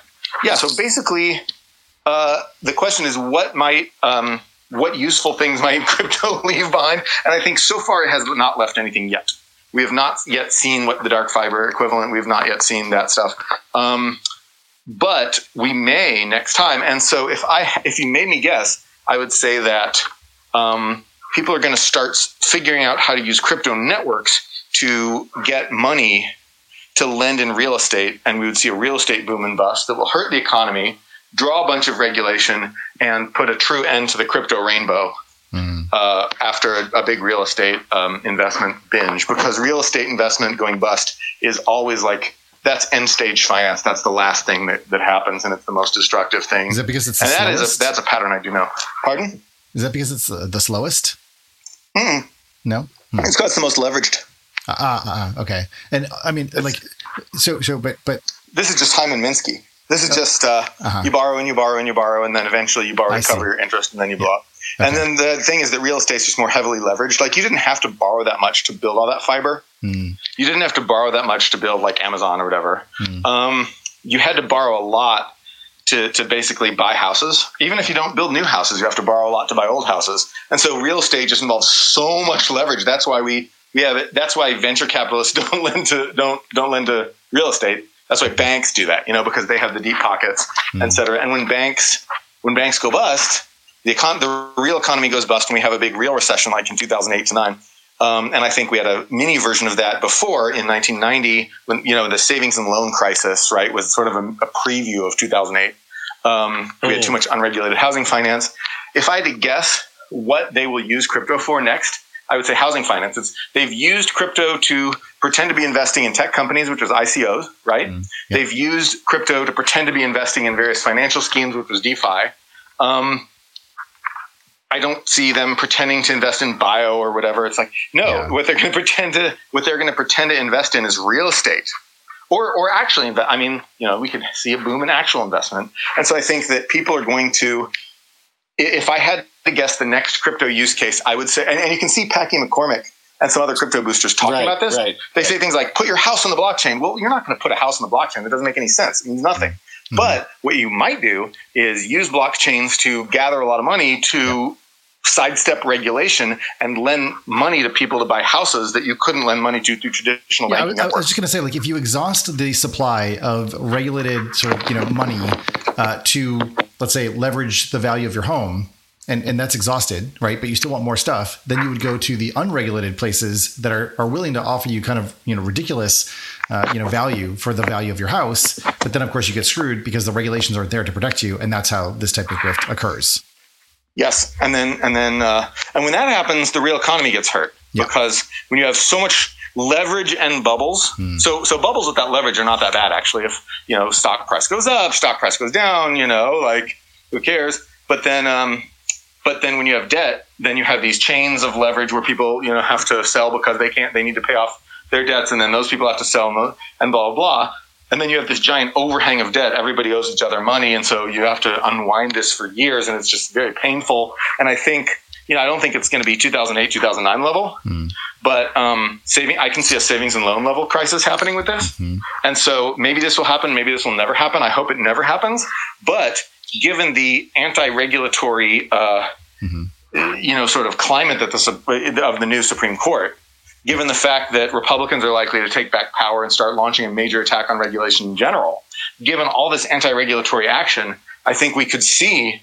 yeah, so basically, uh, the question is what might um, what useful things might crypto leave behind? And I think so far it has not left anything yet. We have not yet seen what the dark fiber equivalent. We have not yet seen that stuff. Um, but we may next time. And so if I if you made me guess, I would say that um, people are going to start figuring out how to use crypto networks to get money to lend in real estate, and we would see a real estate boom and bust that will hurt the economy draw a bunch of regulation and put a true end to the crypto rainbow mm. uh, after a, a, big real estate um, investment binge because real estate investment going bust is always like that's end stage finance. That's the last thing that, that happens, and it's the most destructive thing. Is that because it's the and slowest? that is a, that's a pattern I do know. Pardon? Is that because it's uh, the slowest? Mm. No, mm. it's because it's the most leveraged. Ah, uh, uh, uh, okay. And I mean, like, so, so, but, but this is just Hyman Minsky. This is just uh, uh-huh. you borrow and you borrow and you borrow, and then eventually you borrow to cover your interest, and then you blow up. Okay. And then the thing is that real estate is just more heavily leveraged. Like you didn't have to borrow that much to build all that fiber. Mm. You didn't have to borrow that much to build like Amazon or whatever. Mm. Um, you had to borrow a lot to, to basically buy houses. Even if you don't build new houses, you have to borrow a lot to buy old houses. And so real estate just involves so much leverage. That's why we, we have it. That's why venture capitalists don't lend to don't don't lend to real estate that's why banks do that, you know, because they have the deep pockets, mm. et cetera. And when banks when banks go bust, the econ- the real economy goes bust, and we have a big real recession like in 2008 to nine. Um, and I think we had a mini version of that before in 1990 when you know the savings and loan crisis, right, was sort of a, a preview of 2008. Um, we had too much unregulated housing finance. If I had to guess what they will use crypto for next, I would say housing finance. It's they've used crypto to pretend to be investing in tech companies, which was ICOs, right? Mm, yeah. They've used crypto to pretend to be investing in various financial schemes, which was DeFi. Um, I don't see them pretending to invest in bio or whatever. It's like no, yeah. what they're going to pretend to what they're going to pretend to invest in is real estate, or or actually, I mean, you know, we could see a boom in actual investment. And so I think that people are going to, if I had to guess the next crypto use case, I would say, and, and you can see Packy McCormick and some other crypto boosters talking right, about this. Right, they right. say things like, "Put your house on the blockchain." Well, you're not going to put a house on the blockchain. That doesn't make any sense. It means nothing. Mm-hmm. But what you might do is use blockchains to gather a lot of money to sidestep regulation and lend money to people to buy houses that you couldn't lend money to through traditional yeah, banking I, I was just going to say, like, if you exhaust the supply of regulated sort of you know money uh, to let's say leverage the value of your home. And, and that's exhausted, right? But you still want more stuff. Then you would go to the unregulated places that are, are willing to offer you kind of you know ridiculous uh, you know value for the value of your house. But then of course you get screwed because the regulations aren't there to protect you, and that's how this type of grift occurs. Yes, and then and then uh, and when that happens, the real economy gets hurt yep. because when you have so much leverage and bubbles, mm. so so bubbles with that leverage are not that bad actually. If you know stock price goes up, stock price goes down, you know, like who cares? But then um, but then when you have debt, then you have these chains of leverage where people you know have to sell because they can't, they need to pay off their debts, and then those people have to sell and blah blah blah and then you have this giant overhang of debt. Everybody owes each other money, and so you have to unwind this for years, and it's just very painful. And I think, you know, I don't think it's going to be 2008, 2009 level, mm. but um, saving. I can see a savings and loan level crisis happening with this, mm-hmm. and so maybe this will happen. Maybe this will never happen. I hope it never happens. But given the anti-regulatory, uh, mm-hmm. you know, sort of climate that the of the new Supreme Court given the fact that Republicans are likely to take back power and start launching a major attack on regulation in general, given all this anti regulatory action, I think we could see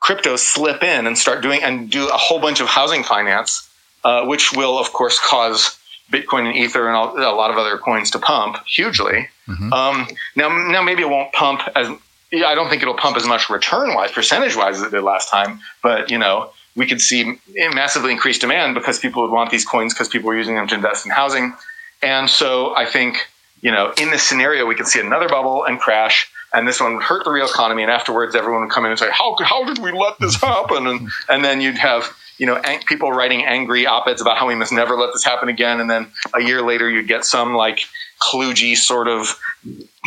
crypto slip in and start doing and do a whole bunch of housing finance, uh, which will, of course, cause Bitcoin and Ether and all, a lot of other coins to pump hugely. Mm-hmm. Um, now, now maybe it won't pump as. I don't think it'll pump as much return wise, percentage wise, as it did last time. But you know, we could see massively increased demand because people would want these coins because people were using them to invest in housing. And so I think, you know, in this scenario, we could see another bubble and crash. And this one would hurt the real economy. And afterwards, everyone would come in and say, how, how did we let this happen? And, and then you'd have, you know, ang- people writing angry op-eds about how we must never let this happen again. And then a year later, you'd get some like kludgy sort of,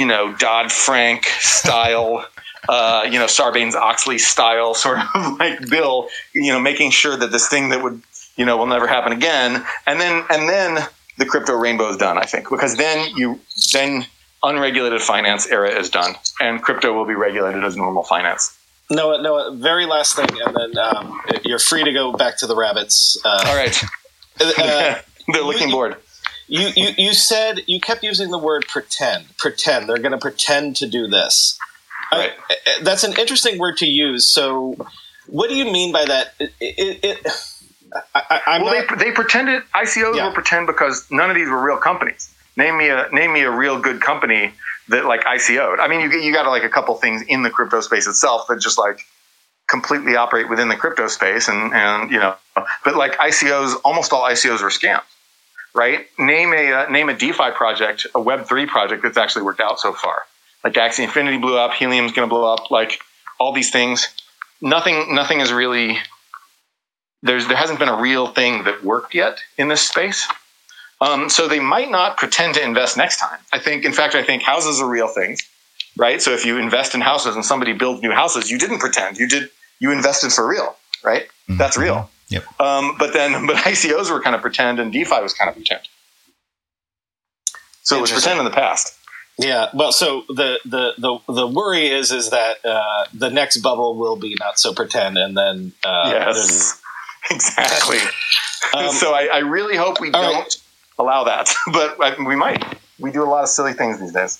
you know, Dodd-Frank style uh, you know, Sarbanes Oxley style sort of like bill, you know, making sure that this thing that would, you know, will never happen again. And then, and then the crypto rainbow is done, I think, because then you, then unregulated finance era is done and crypto will be regulated as normal finance. No, no, very last thing. And then um, you're free to go back to the rabbits. Uh, All right. Uh, They're looking bored. You, you, you said you kept using the word pretend. Pretend. They're going to pretend to do this. Right. I, that's an interesting word to use. So, what do you mean by that? It, it, it I, well, not, they, they pretended ICOs yeah. will pretend because none of these were real companies. Name me a name me a real good company that like ICO'd. I mean, you you got like a couple things in the crypto space itself that just like completely operate within the crypto space, and and you know, but like ICOs, almost all ICOs were scams, right? Name a uh, name a DeFi project, a Web three project that's actually worked out so far like Axie Infinity blew up, Helium's going to blow up, like all these things. Nothing, nothing is really. There's there hasn't been a real thing that worked yet in this space. Um, so they might not pretend to invest next time. I think, in fact, I think houses are real things, right? So if you invest in houses and somebody builds new houses, you didn't pretend. You did. You invested for real, right? Mm-hmm. That's real. Yep. Um, but then, but ICOs were kind of pretend, and DeFi was kind of pretend. So it was pretend in the past. Yeah, well, so the the the, the worry is is that uh, the next bubble will be not so pretend, and then uh, yes, exactly. Um, so I, I, really hope we don't right. allow that, but I, we might. We do a lot of silly things these days.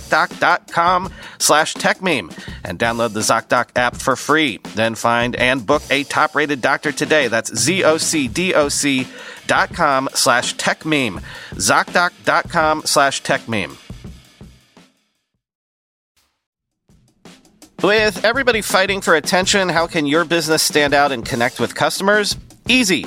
ZocDoc.com slash TechMeme and download the ZocDoc app for free. Then find and book a top rated doctor today. That's Z-O-C-D-O-C dot com slash TechMeme. ZocDoc.com slash TechMeme. With everybody fighting for attention, how can your business stand out and connect with customers? Easy.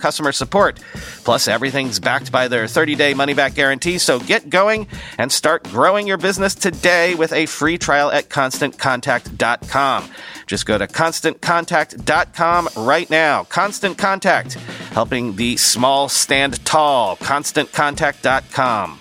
customer support. Plus, everything's backed by their 30 day money back guarantee, so get going and start growing your business today with a free trial at constantcontact.com. Just go to constantcontact.com right now. Constant Contact, helping the small stand tall. ConstantContact.com.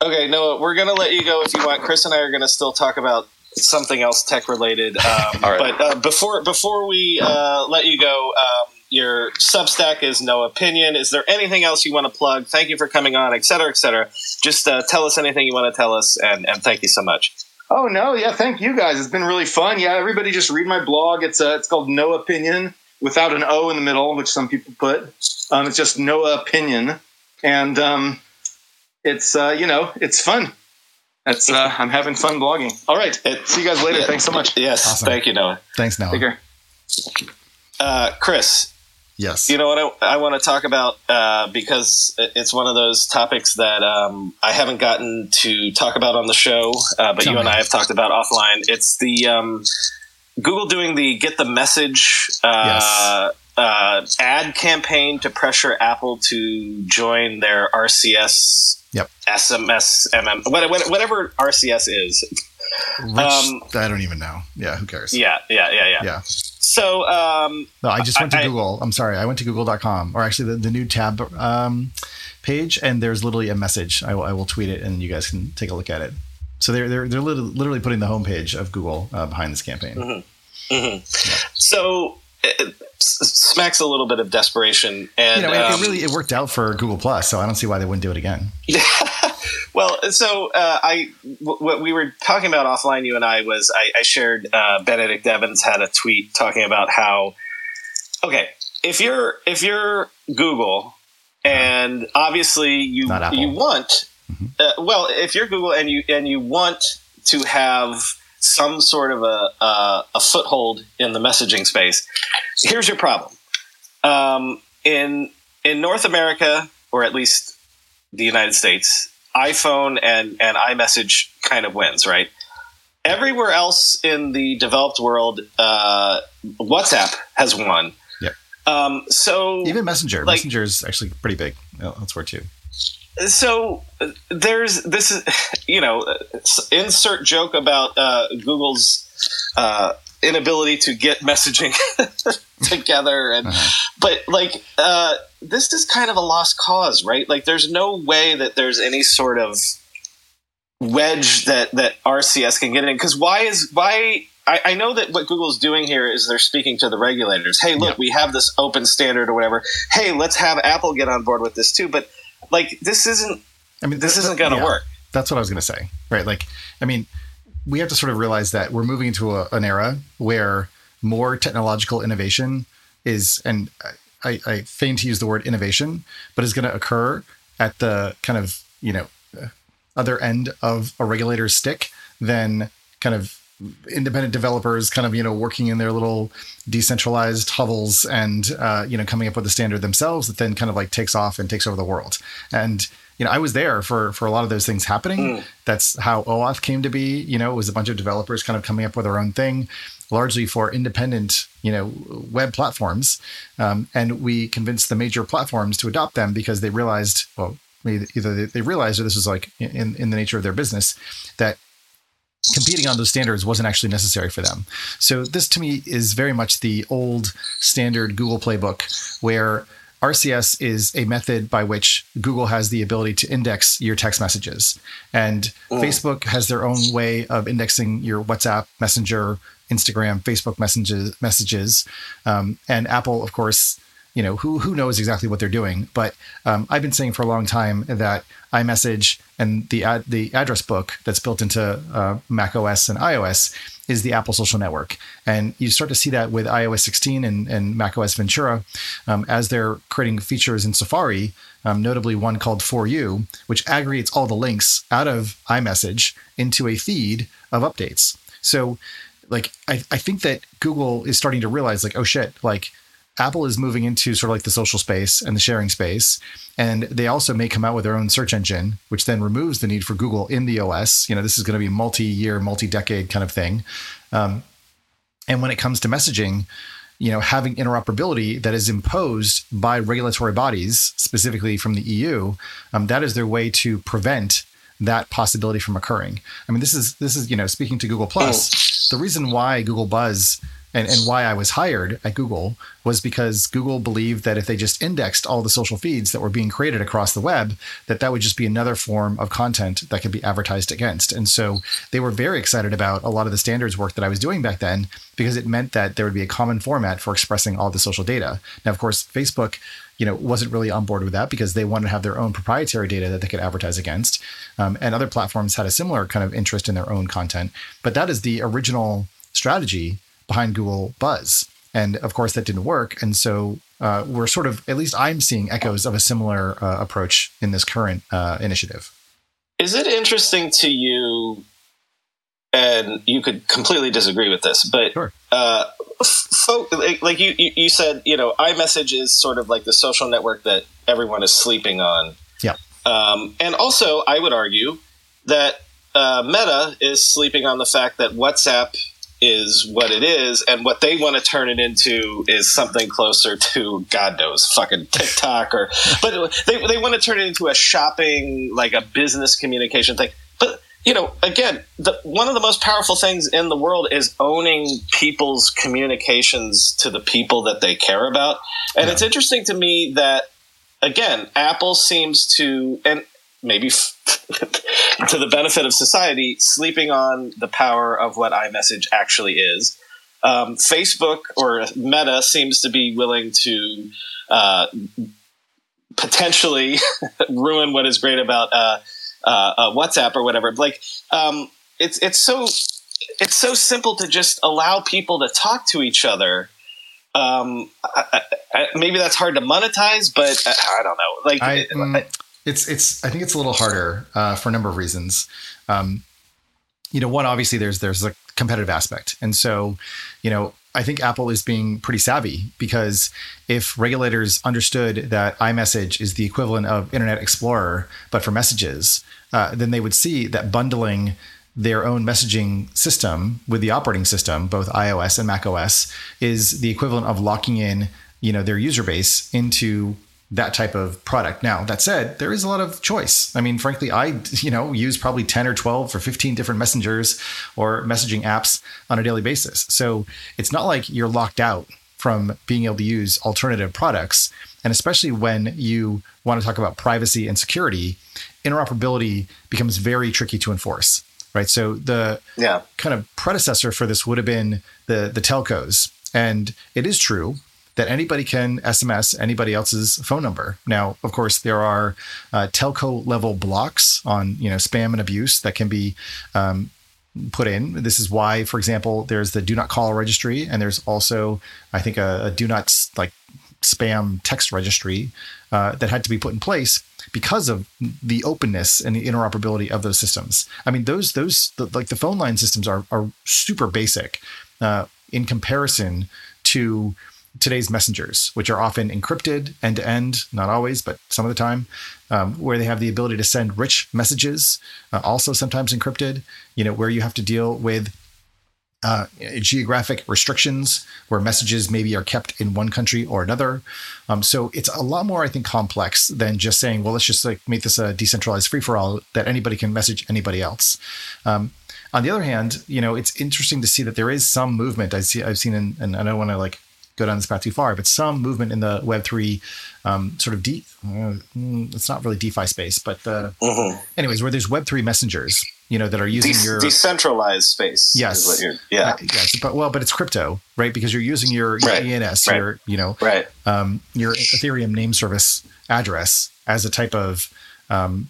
Okay, Noah, we're going to let you go if you want. Chris and I are going to still talk about something else tech related. Um, All right. But uh, before before we uh, let you go, um, your Substack is Noahpinion. Is there anything else you want to plug? Thank you for coming on, et cetera, et cetera. Just uh, tell us anything you want to tell us, and, and thank you so much. Oh no, yeah, thank you guys. It's been really fun. Yeah, everybody just read my blog. It's uh, it's called Noahpinion without an O in the middle, which some people put. Um, it's just Noahpinion, and um, it's uh, you know it's fun. It's uh, I'm having fun blogging. All right, see you guys later. Thanks so much. Yes, Awesome. thank you, Noah. Thanks, Noah. Take care. Uh, Chris, Yes. You know what I, I want to talk about uh, because it's one of those topics that um, I haven't gotten to talk about on the show, uh, but Tell you and. I have talked about offline. It's the um, Google doing the get the message uh, uh, ad campaign to pressure Apple to join their RCS. Yep. SMS, MM, what- what- whatever RCS is. Um, I don't even know. Yeah, who cares? Yeah, yeah, yeah, yeah. Yeah. So, um, No, I just went to I- Google. I'm sorry. I went to google.com or actually the, the new tab um, page, and there's literally a message. I will, I will tweet it, and you guys can take a look at it. So they're they're they're literally putting the homepage of Google uh, behind this campaign. Mm-hmm. mhm. so it smacks a little bit of desperation, and You know, it, um, it really it worked out for Google Plus, so I don't see why they wouldn't do it again. well, so uh, I w- what we were talking about offline, you and I was I, I shared uh, Benedict Evans had a tweet talking about how okay if you're if you're Google and obviously you you want uh, well if you're Google and you and you want to have some sort of a a, a foothold in the messaging space, here's your problem um, in in North America or at least the United States, iPhone and, and iMessage kind of wins, right? Everywhere else in the developed world, uh, WhatsApp has won. Yep. Um, so Even Messenger. Like- Messenger is actually pretty big elsewhere too. So there's this is you know insert joke about uh, Google's uh, inability to get messaging together and uh-huh. but like uh, this is kind of a lost cause right like there's no way that there's any sort of wedge that that rcs can get in because why is why I, I, know that what Google's doing here is they're speaking to the regulators. Hey, look, yeah. we have this open standard or whatever. Hey, let's have Apple get on board with this too. But like, this isn't. I mean, this th- isn't going to yeah, work. That's what I was going to say, right? Like, I mean, we have to sort of realize that we're moving into a, an era where more technological innovation is, and I, I feign to use the word innovation, but is going to occur at the kind of you know uh, other end of a regulator's stick than kind of independent developers kind of you know working in their little decentralized hovels and uh, you know coming up with a standard themselves that then kind of like takes off and takes over the world. And you know i was there for for a lot of those things happening. Mm. that's how OAuth came to be. You know it was a bunch of developers kind of coming up with their own thing largely for independent you know web platforms. Um, and we convinced the major platforms to adopt them because they realized well either they realized or this was like in, in the nature of their business that competing on those standards wasn't actually necessary for them. So this to me is very much the old standard Google playbook where RCS is a method by which Google has the ability to index your text messages. And mm. Facebook has their own way of indexing your WhatsApp, Messenger, Instagram, Facebook messages messages. Um, and Apple, of course, you know, who who knows exactly what they're doing. But um, I've been saying for a long time that iMessage and the ad, the address book that's built into uh, Mac OS and iOS is the Apple Social Network, and you start to see that with iOS 16 and, and Mac OS Ventura um, as they're creating features in Safari, um, notably one called For You, which aggregates all the links out of iMessage into a feed of updates. So, like, I, I think that Google is starting to realize, like, oh shit, like Apple is moving into sort of like the social space and the sharing space. And they also may come out with their own search engine, which then removes the need for Google in the OS. You know, this is going to be a multi year, multi decade kind of thing. Um, and when it comes to messaging, you know, having interoperability that is imposed by regulatory bodies, specifically from the EU, um, that is their way to prevent that possibility from occurring. I mean, this is this is you know, speaking to Google Plus, the reason why Google Buzz and, and why I was hired at Google was because Google believed that if they just indexed all the social feeds that were being created across the web, that that would just be another form of content that could be advertised against. And so they were very excited about a lot of the standards work that I was doing back then because it meant that there would be a common format for expressing all the social data. Now, of course, Facebook you know wasn't really on board with that because they wanted to have their own proprietary data that they could advertise against um, and other platforms had a similar kind of interest in their own content but that is the original strategy behind Google Buzz. And of course, that didn't work. And so uh, we're sort of, at least I'm seeing echoes of a similar uh, approach in this current uh, initiative. Is it interesting to you? And you could completely disagree with this, but sure. Uh, folk, like you, you said, you know, iMessage is sort of like the social network that everyone is sleeping on. Yeah. Um, and also, I would argue that uh, Meta is sleeping on the fact that WhatsApp is what it is, and what they want to turn it into is something closer to God knows fucking TikTok or, but they they want to turn it into a shopping like a business communication thing. But you know, again, the, one of the most powerful things in the world is owning people's communications to the people that they care about, and yeah. it's interesting to me that again, Apple seems to and maybe to the benefit of society, sleeping on the power of what iMessage actually is. Um, Facebook or Meta seems to be willing to uh, potentially ruin what is great about uh, uh, uh, WhatsApp or whatever. Like um, it's it's so it's so simple to just allow people to talk to each other. Um, I, I, maybe that's hard to monetize, but I, I don't know. Like. Mm, it's it's I think it's a little harder uh, for a number of reasons. Um, you know, one obviously there's there's a competitive aspect, and so you know I think Apple is being pretty savvy because if regulators understood that iMessage is the equivalent of Internet Explorer but for messages, uh, then they would see that bundling their own messaging system with the operating system, both iOS and macOS, is the equivalent of locking in you know their user base into that type of product. Now, that said, there is a lot of choice. I mean, frankly, I, you know, use probably 10 or 12 or 15 different messengers or messaging apps on a daily basis. So it's not like you're locked out from being able to use alternative products. And especially when you want to talk about privacy and security, interoperability becomes very tricky to enforce. Right. So the yeah. kind of predecessor for this would have been the the telcos. And it is true that anybody can SMS anybody else's phone number. Now, of course, there are uh, telco level blocks on you know spam and abuse that can be um, put in. This is why, for example, there's the do not call registry, and there's also, I think, a, a do not like spam text registry uh, that had to be put in place because of the openness and the interoperability of those systems. I mean, those those the, like the phone line systems are are super basic uh, in comparison to today's messengers, which are often encrypted end to end, not always, but some of the time, um, where they have the ability to send rich messages, uh, also sometimes encrypted, you know, where you have to deal with uh, geographic restrictions where messages maybe are kept in one country or another. Um, so it's a lot more, I think, complex than just saying, well, let's just like make this a decentralized free for all that anybody can message anybody else. Um, on the other hand, you know, it's interesting to see that there is some movement. I see, I've seen, and I don't want to like go down this path too far, but some movement in the Web three um, sort of deep. Uh, mm, it's not really DeFi space, but uh, mm-hmm. anyways, where there's Web three messengers, you know, that are using De- your decentralized space. Yes, yeah, uh, yes, but well, but it's crypto, right? Because you're using your, your right. ENS, right. your you know, right, um, your Ethereum name service address as a type of um,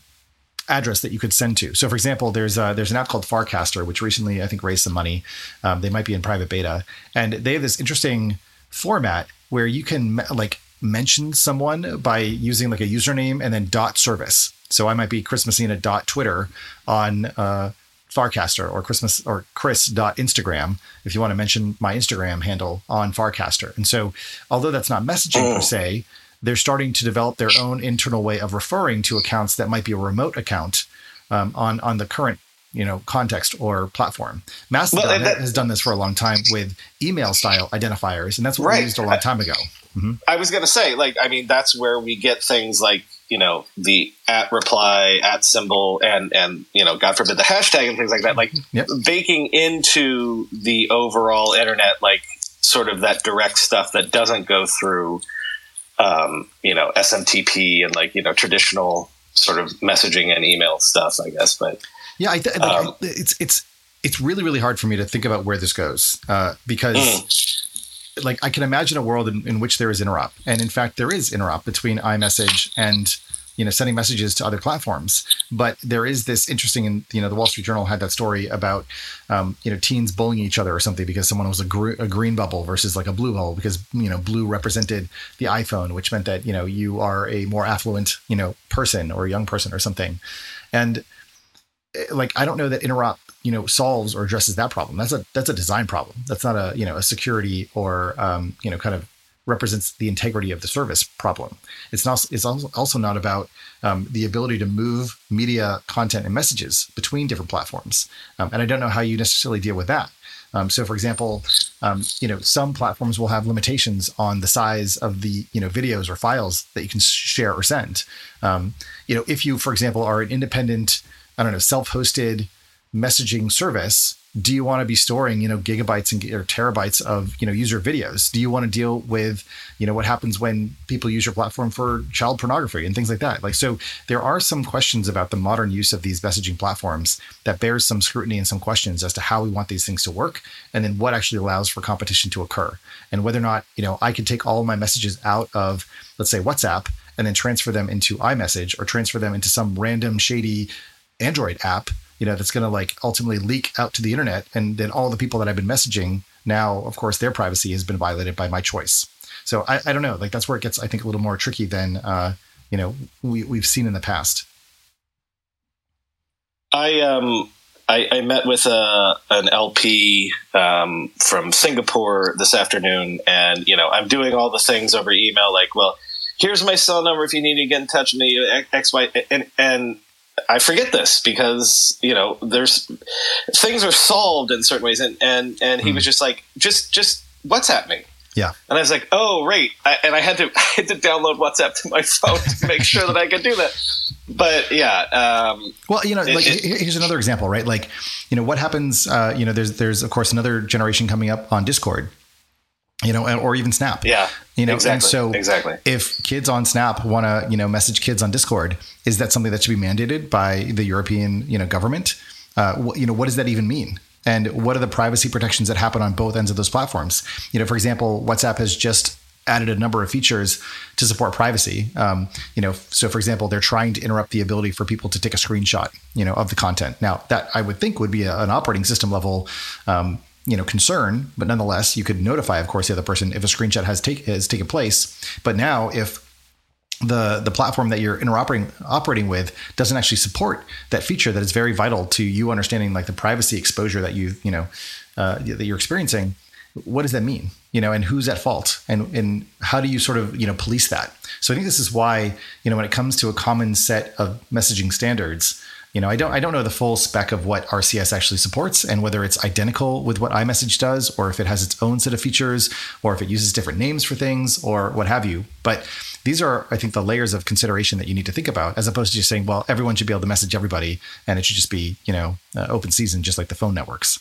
address that you could send to. So, for example, there's a, there's an app called Farcaster, which recently I think raised some money. Um, they might be in private beta, and they have this interesting format where you can like mention someone by using like a username and then dot service. So I might be Chris Messina dot Twitter on uh, Farcaster or Christmas or Chris dot Instagram if you want to mention my Instagram handle on Farcaster. And so, although that's not messaging per se, they're starting to develop their own internal way of referring to accounts that might be a remote account um, on on the current you know context or platform. Mastodon well, that, has done this for a long time with email style identifiers, and that's what right. we used a long time ago. Mm-hmm. I was going to say, like, I mean, that's where we get things like you know the at reply at symbol and and you know god forbid the hashtag and things like that like yep. baking into the overall internet like sort of that direct stuff that doesn't go through um, you know smtp and like you know traditional sort of messaging and email stuff i guess but yeah, I th- like, um, I, it's it's it's really really hard for me to think about where this goes uh, because. Mm. Like I can imagine a world in, in which there is interop, and in fact, there is interop between iMessage and you know sending messages to other platforms but there is this interesting and you know the wall street journal had that story about um, you know teens bullying each other or something because someone was a, gr- a, green bubble versus like a blue bubble because you know blue represented the iphone which meant that you know you are a more affluent you know person or a young person or something and like I don't know that interop you know solves or addresses that problem. That's a that's a design problem. That's not a you know a security or um, you know kind of represents the integrity of the service problem. It's not it's also not about um, the ability to move media content and messages between different platforms. Um, and I don't know how you necessarily deal with that. Um, so, for example, um, you know, some platforms will have limitations on the size of the you know videos or files that you can share or send. Um, you know, if you, for example, are an independent I don't know, self-hosted messaging service, do you want to be storing, you know, gigabytes and or terabytes of, you know, user videos? Do you want to deal with, you know, what happens when people use your platform for child pornography and things like that? Like, so there are some questions about the modern use of these messaging platforms that bears some scrutiny and some questions as to how we want these things to work, and then what actually allows for competition to occur, and whether or not, you know, I can take all my messages out of, let's say, WhatsApp and then transfer them into iMessage or transfer them into some random shady Android app, you know, that's going to like ultimately leak out to the internet. And then all the people that I've been messaging now, of course, their privacy has been violated by my choice. So I, I don't know. Like that's where it gets, I think, a little more tricky than, uh, you know, we, we've seen in the past. I, um, I, I met with a, uh, an LP um, from Singapore this afternoon, and you know I'm doing all the things over email, like, well, here's my cell number if you need to get in touch with me, X, Y, and and I forget this because you know there's things are solved in certain ways, and and and he mm. was just like, just just WhatsApp me. Yeah, and I was like, oh right, I, and I had to I had to download WhatsApp to my phone to make sure that I could do that. But yeah, um, well, you know, it, like it, here's another example, right? Like, you know, what happens? Uh, you know, there's there's of course another generation coming up on Discord, you know, or even Snap. Yeah. You know, exactly. and so exactly. if kids on Snap want to, you know, message kids on Discord, is that something that should be mandated by the European, you know, government? Uh, wh- you know, what does that even mean? And what are the privacy protections that happen on both ends of those platforms? You know, for example, WhatsApp has just added a number of features to support privacy. Um, you know, so for example, they're trying to interrupt the ability for people to take a screenshot, you know, of the content. Now, that I would think would be a, an operating system level, um, you know, concern, but nonetheless, you could notify, of course, the other person if a screenshot has take has taken place. But now, if the the platform that you're interoperating operating with doesn't actually support that feature that is very vital to you understanding like the privacy exposure that you you know uh, that you're experiencing what does that mean? You know and who's at fault? And and how do you sort of you know police that? So i think this is why you know when it comes to a common set of messaging standards you know i don't i don't know the full spec of what rcs actually supports and whether it's identical with what imessage does or if it has its own set of features or if it uses different names for things or what have you. But these are i think the layers of consideration that you need to think about as opposed to just saying well everyone should be able to message everybody and it should just be you know uh, open season just like the phone networks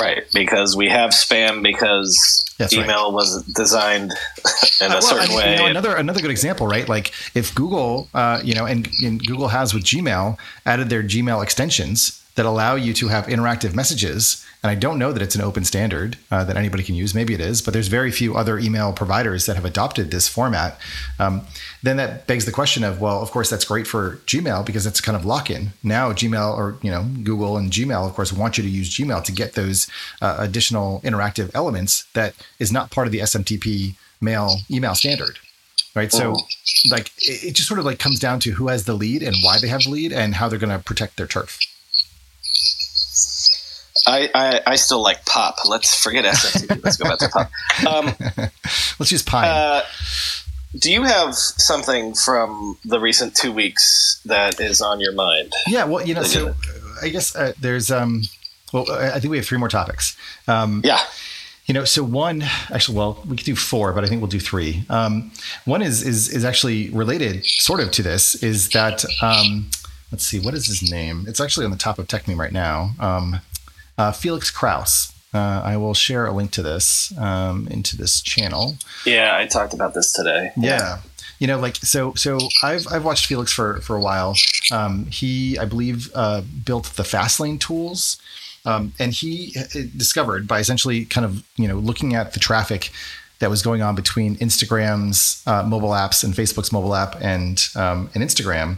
Right, because we have spam because That's right. email was designed in a Well, certain and, way. You know, another another good example, right? Like if Google, uh, you know, and, and Google has with Gmail added their Gmail extensions that allow you to have interactive messages. And I don't know that it's an open standard uh, that anybody can use. Maybe it is, but there's very few other email providers that have adopted this format. Um, then that begs the question of, well, of course, that's great for Gmail because it's kind of lock-in. Now, Gmail or you know Google and Gmail, of course, want you to use Gmail to get those uh, additional interactive elements that is not part of the SMTP mail email standard right so like it, it just sort of like comes down to who has the lead and why they have the lead and how they're going to protect their turf I, I, I still like pop. Let's forget SMTP. Let's go back to pop. Um, let's use pine uh, do you have something from the recent two weeks that is on your mind? yeah well you know so uh, i guess uh, there's um well i I think we have three more topics um Yeah. You know, so one actually, well, we could do four, but I think we'll do three. Um, one is is is actually related, sort of, to this. Is that um, let's see, what is his name? It's actually on the top of Techmeme right now. Um, uh, Felix Krause. Uh, I will share a link to this um, into this channel. Yeah, I talked about this today. Yeah. You know, like so. So I've I've watched Felix for for a while. Um, he, I believe, uh, built the Fastlane tools, um, and he uh, discovered by essentially kind of you know looking at the traffic that was going on between Instagram's uh, mobile apps and Facebook's mobile app and um, and Instagram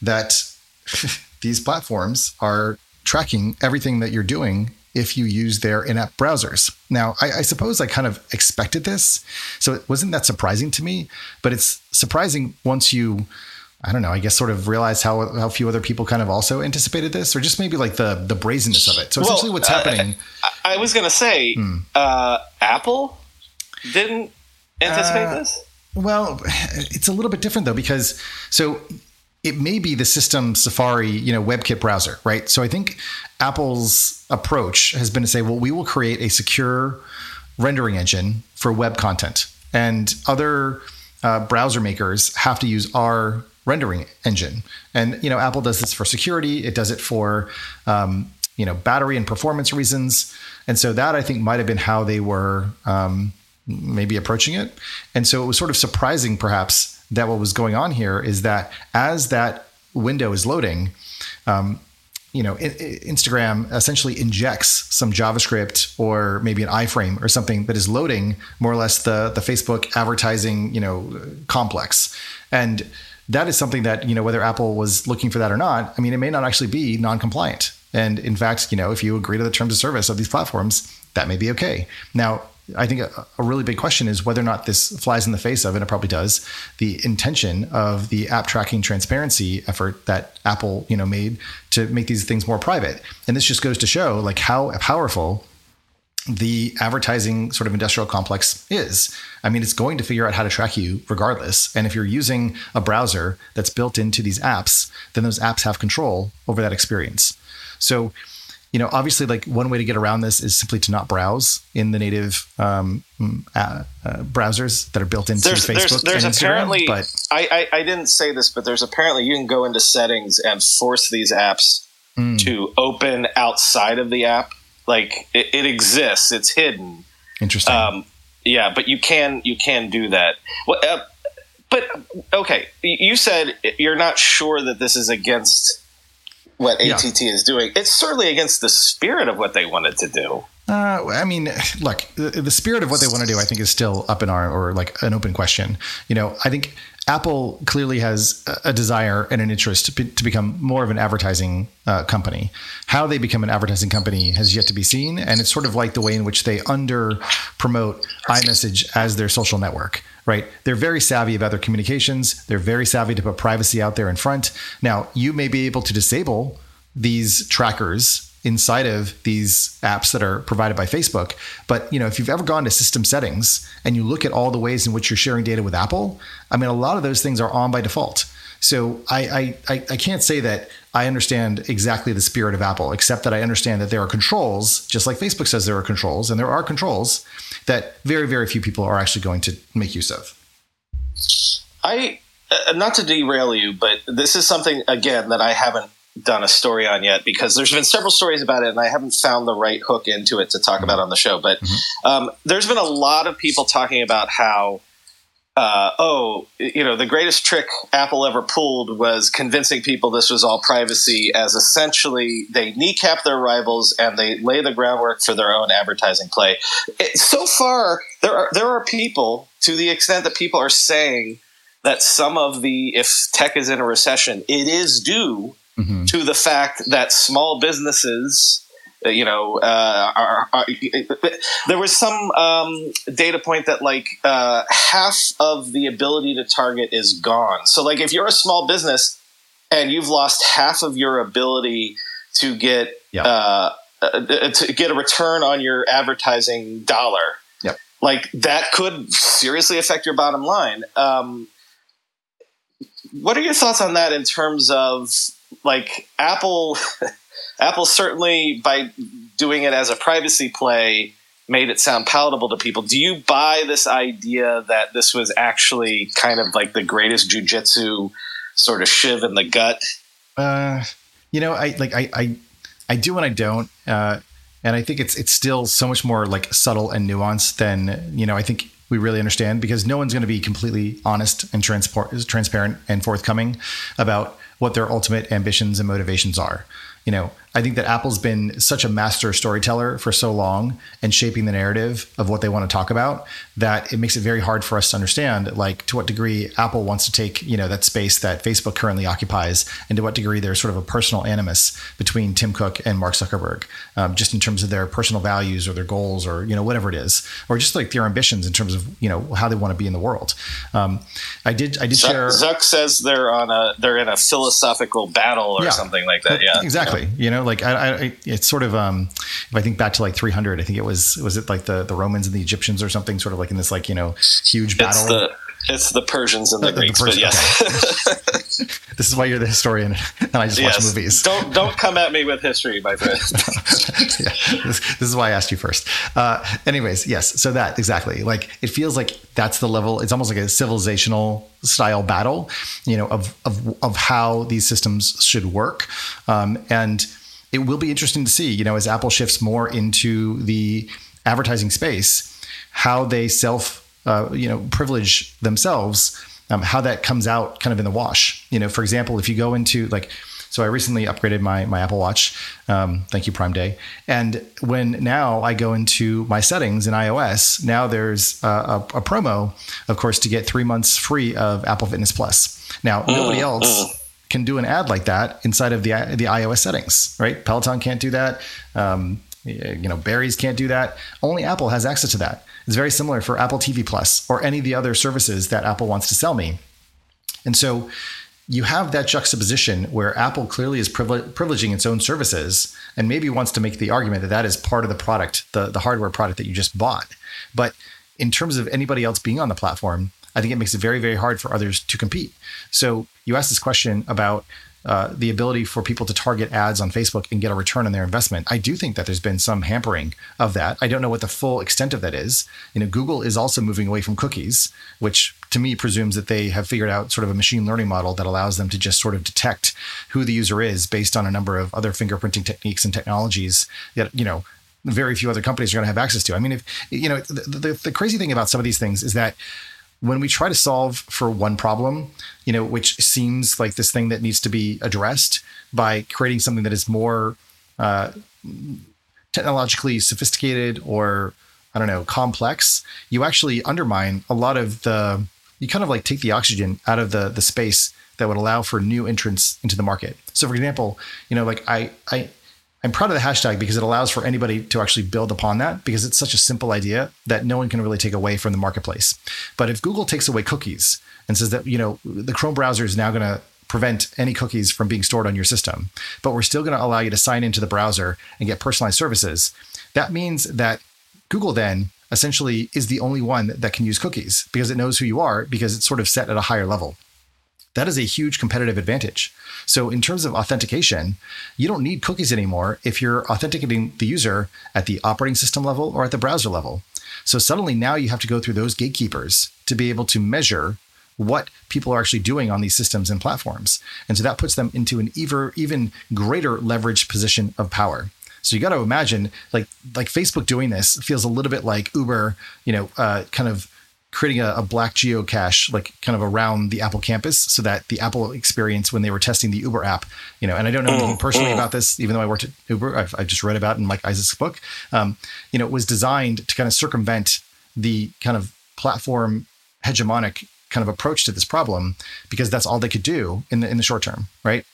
that these platforms are tracking everything that you're doing if you use their in-app browsers. Now, I, I, suppose I kind of expected this, so it wasn't that surprising to me. But it's surprising once you, I don't know, I guess, sort of realize how how few other people kind of also anticipated this, or just maybe like the the brazenness of it. So essentially, what's uh, happening? I, I was going to say, Hmm. uh, Apple didn't anticipate Uh, this. Well, it's a little bit different though because so it may be the system Safari, you know, WebKit browser, right? So I think Apple's approach has been to say, well, we will create a secure rendering engine for web content, and other uh, browser makers have to use our rendering engine. And you know, Apple does this for security. It does it for um, you know battery and performance reasons. And so that I think might have been how they were. Um, maybe approaching it. And so it was sort of surprising, perhaps, that what was going on here is that as that window is loading, um, you know, Instagram essentially injects some JavaScript or maybe an iframe or something that is loading more or less the the Facebook advertising, you know, complex. And that is something that, you know, whether Apple was looking for that or not, I mean, it may not actually be non-compliant. And in fact, you know, if you agree to the terms of service of these platforms, that may be okay. Now, I think a, a really big question is whether or not this flies in the face of, and it probably does, the intention of the app tracking transparency effort that Apple, you know, made to make these things more private. And this just goes to show like how powerful the advertising sort of industrial complex is. I mean, it's going to figure out how to track you regardless. And if you're using a browser that's built into these apps, then those apps have control over that experience. So, you know, obviously, like one way to get around this is simply to not browse in the native um, uh, uh, browsers that are built into There's, Facebook there's, there's apparently, but I, I, I didn't say this, but there's apparently you can go into settings and force these apps Mm. to open outside of the app. Like it, it exists, it's hidden, Interesting. Um, yeah, but you can you can do that. Well, uh, but okay, you said you're not sure that this is against what ATT yeah. is doing. It's certainly against the spirit of what they wanted to do. Uh, I mean, look, the, the, spirit of what they want to do, I think, is still up in our or like an open question. You know, I think Apple clearly has a desire and an interest to, be, to become more of an advertising uh, company. How they become an advertising company has yet to be seen, and it's sort of like the way in which they under promote iMessage as their social network. Right? They're very savvy about their communications. They're very savvy to put privacy out there in front. Now, you may be able to disable these trackers inside of these apps that are provided by Facebook. But you know, if you've ever gone to system settings and you look at all the ways in which you're sharing data with Apple, I mean, a lot of those things are on by default. So I, I, I can't say that I understand exactly the spirit of Apple, except that I understand that there are controls, just like Facebook says there are controls, and there are controls that very, very few people are actually going to make use of. I, uh, not to derail you, but this is something again that I haven't done a story on yet because there's been several stories about it and I haven't found the right hook into it to talk about on the show. But mm-hmm. um, there's been a lot of people talking about how, uh, oh, you know, the greatest trick Apple ever pulled was convincing people this was all privacy, as essentially they kneecap their rivals and they lay the groundwork for their own advertising play. It, so far, there are there are people to the extent that people are saying that some of the if tech is in a recession, it is due mm-hmm. to the fact that small businesses you know, uh, are, are, there was some um, data point that like uh, half of the ability to target is gone. So, like, if you're a small business and you've lost half of your ability to get yep. uh, uh to get a return on your advertising dollar, yep. like that could seriously affect your bottom line. Um, what are your thoughts on that in terms of like Apple, Apple certainly by doing it as a privacy play made it sound palatable to people. Do you buy this idea that this was actually kind of like the greatest jujitsu sort of shiv in the gut? Uh, you know, I like I I, I do and I don't. Uh, and I think it's it's still so much more like subtle and nuanced than you know. I think we really understand because no one's going to be completely honest and transport, transparent and forthcoming about what their ultimate ambitions and motivations are. You know, I think that Apple's been such a master storyteller for so long and shaping the narrative of what they want to talk about that it makes it very hard for us to understand like to what degree Apple wants to take, you know, that space that Facebook currently occupies and to what degree there's sort of a personal animus between Tim Cook and Mark Zuckerberg, um, just in terms of their personal values or their goals or, you know, whatever it is, or just like their ambitions in terms of, you know, how they want to be in the world. Um, I did, I did Zuck, share. Zuck says they're on a, they're in a philosophical battle or yeah, something like that. Yeah, exactly. Yeah. You know, like I, I, it's sort of um, if I think back to like 300, I think it was was it like the the Romans and the Egyptians or something, sort of like in this like you know huge battle. It's the, it's the Persians and the, the Greeks, the but yes. Okay. this is why you're the historian, and I just yes. watch movies. Don't don't come at me with history, my friend. yeah, this, this, is why I asked you first. Uh, anyways, yes. So that exactly, like it feels like that's the level. It's almost like a civilizational style battle, you know, of of of how these systems should work, um, and it will be interesting to see, you know, as Apple shifts more into the advertising space, how they self, uh, you know, privilege themselves, um, how that comes out kind of in the wash. You know, for example, if you go into like, so I recently upgraded my my Apple Watch. Um, thank you, Prime Day. And when now I go into my settings in iOS, now there's a, a, a promo, of course, to get three months free of Apple Fitness Plus. Now, mm, nobody else. Can do an ad like that inside of the the iOS settings, right? Peloton can't do that. Um, you know, Barry's can't do that. Only Apple has access to that. It's very similar for Apple TV Plus or any of the other services that Apple wants to sell me. And so you have that juxtaposition where Apple clearly is privileging its own services and maybe wants to make the argument that that is part of the product, the, the hardware product that you just bought. But in terms of anybody else being on the platform, I think it makes it very, very hard for others to compete. So you asked this question about uh, the ability for people to target ads on Facebook and get a return on their investment. I do think that there's been some hampering of that. I don't know what the full extent of that is. You know, Google is also moving away from cookies, which to me presumes that they have figured out sort of a machine learning model that allows them to just sort of detect who the user is based on a number of other fingerprinting techniques and technologies that you know very few other companies are going to have access to. I mean, if you know, the, the, the crazy thing about some of these things is that when we try to solve for one problem, you know, which seems like this thing that needs to be addressed by creating something that is more uh, technologically sophisticated or I don't know, complex, you actually undermine a lot of the you kind of like take the oxygen out of the the space that would allow for new entrants into the market. So for example, you know, like I I I'm proud of the hashtag because it allows for anybody to actually build upon that because it's such a simple idea that no one can really take away from the marketplace. But if Google takes away cookies and says that, you know, the Chrome browser is now going to prevent any cookies from being stored on your system, but we're still going to allow you to sign into the browser and get personalized services, that means that Google then essentially is the only one that can use cookies because it knows who you are because it's sort of set at a higher level. That is a huge competitive advantage. So, in terms of authentication, you don't need cookies anymore if you're authenticating the user at the operating system level or at the browser level. So, suddenly now you have to go through those gatekeepers to be able to measure what people are actually doing on these systems and platforms. And so that puts them into an even, even greater leveraged position of power. So you got to imagine like like Facebook doing this feels a little bit like Uber, you know, uh, kind of creating a, a, black geocache like kind of around the Apple campus so that the Apple experience when they were testing the Uber app, you know, and I don't know anything mm, personally mm. about this, even though I worked at Uber, I've, I've just read about it in Mike Isaac's book, um, you know, it was designed to kind of circumvent the kind of platform hegemonic kind of approach to this problem because that's all they could do in the in the short term, right?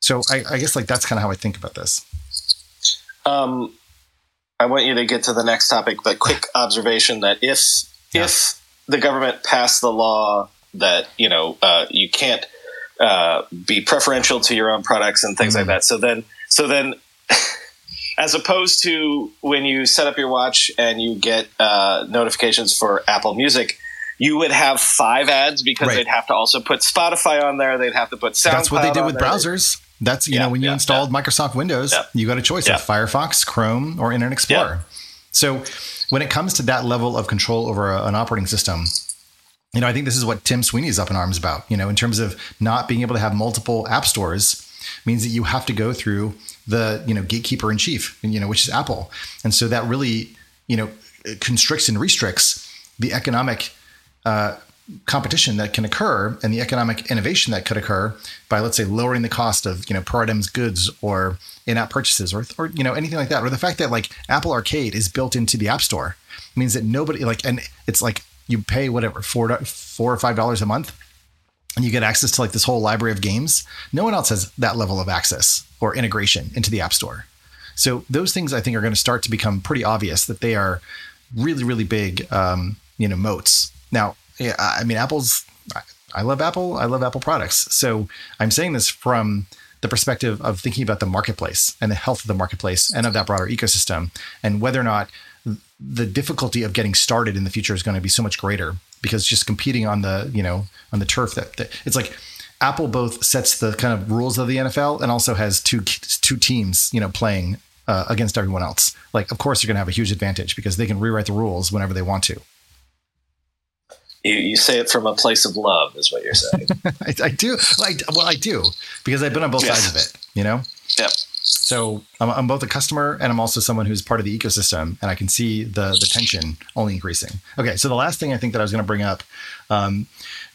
So I, I guess like that's kind of how I think about this. Um, I want you to get to the next topic, but quick observation that if yeah. if the government passed the law that you know uh, you can't uh, be preferential to your own products and things mm-hmm. like that, so then so then. as opposed to when you set up your watch and you get uh, notifications for Apple Music, you would have five ads because right. they'd have to also put Spotify on there. They'd have to put SoundCloud. That's what they did with there. browsers. That's you yeah, know when you yeah, installed yeah. Microsoft Windows, you got a choice of Firefox, Chrome, or Internet Explorer. So when it comes to that level of control over a, an operating system, you know I think this is what Tim Sweeney is up in arms about. You know, in terms of not being able to have multiple app stores means that you have to go through the you know gatekeeper in chief, you know, which is Apple, and so that really you know constricts and restricts the economic uh, competition that can occur and the economic innovation that could occur by let's say lowering the cost of you know per items goods or in-app purchases or, or you know anything like that. Or the fact that like apple arcade is built into the app store means that nobody like and it's like you pay whatever four four or five dollars a month and you get access to like this whole library of games. No one else has that level of access or integration into the app store. So those things i think are going to start to become pretty obvious that they are really really big um, you know moats. Now yeah, I mean, Apple's. I love Apple. I love Apple products. So I'm saying this from the perspective of thinking about the marketplace and the health of the marketplace and of that broader ecosystem, and whether or not the difficulty of getting started in the future is going to be so much greater because just competing on the you know on the turf that, that it's like Apple both sets the kind of rules of the NFL and also has two two teams you know playing uh, against everyone else. Like, of course, you're going to have a huge advantage because they can rewrite the rules whenever they want to. You, you say it from a place of love, is what you're saying. I, I, do. Well I, well, I do because I've been on both sides of it. You know. Yep. So I'm, I'm, both a customer and I'm also someone who's part of the ecosystem, and I can see the the tension only increasing. Okay, so the last thing I think that I was going to bring up, um,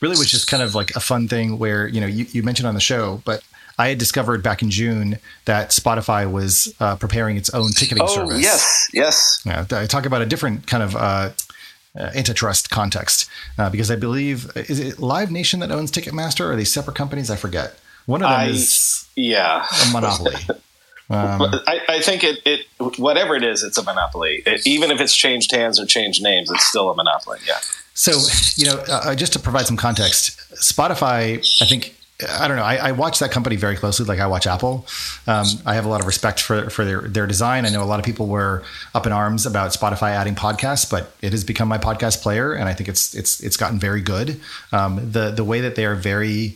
really was just kind of like a fun thing where you know you, you mentioned on the show, but I had discovered back in June that Spotify was uh, preparing its own ticketing oh, service. Yes, yes. Yeah, I talk about a different kind of uh, uh, antitrust context uh, because I believe is it Live Nation that owns Ticketmaster? Or are they separate companies? I forget. One of them I, is yeah a monopoly. Um, I, I, think it, it whatever it is, it's a monopoly. It, even if it's changed hands or changed names, it's still a monopoly. Yeah. So you know, uh, just to provide some context, Spotify, I think I don't know. I, I, watch that company very closely, like I watch Apple. Um, I have a lot of respect for for their their design. I know a lot of people were up in arms about Spotify adding podcasts, but it has become my podcast player, and I think it's it's it's gotten very good. Um, the the way that they are very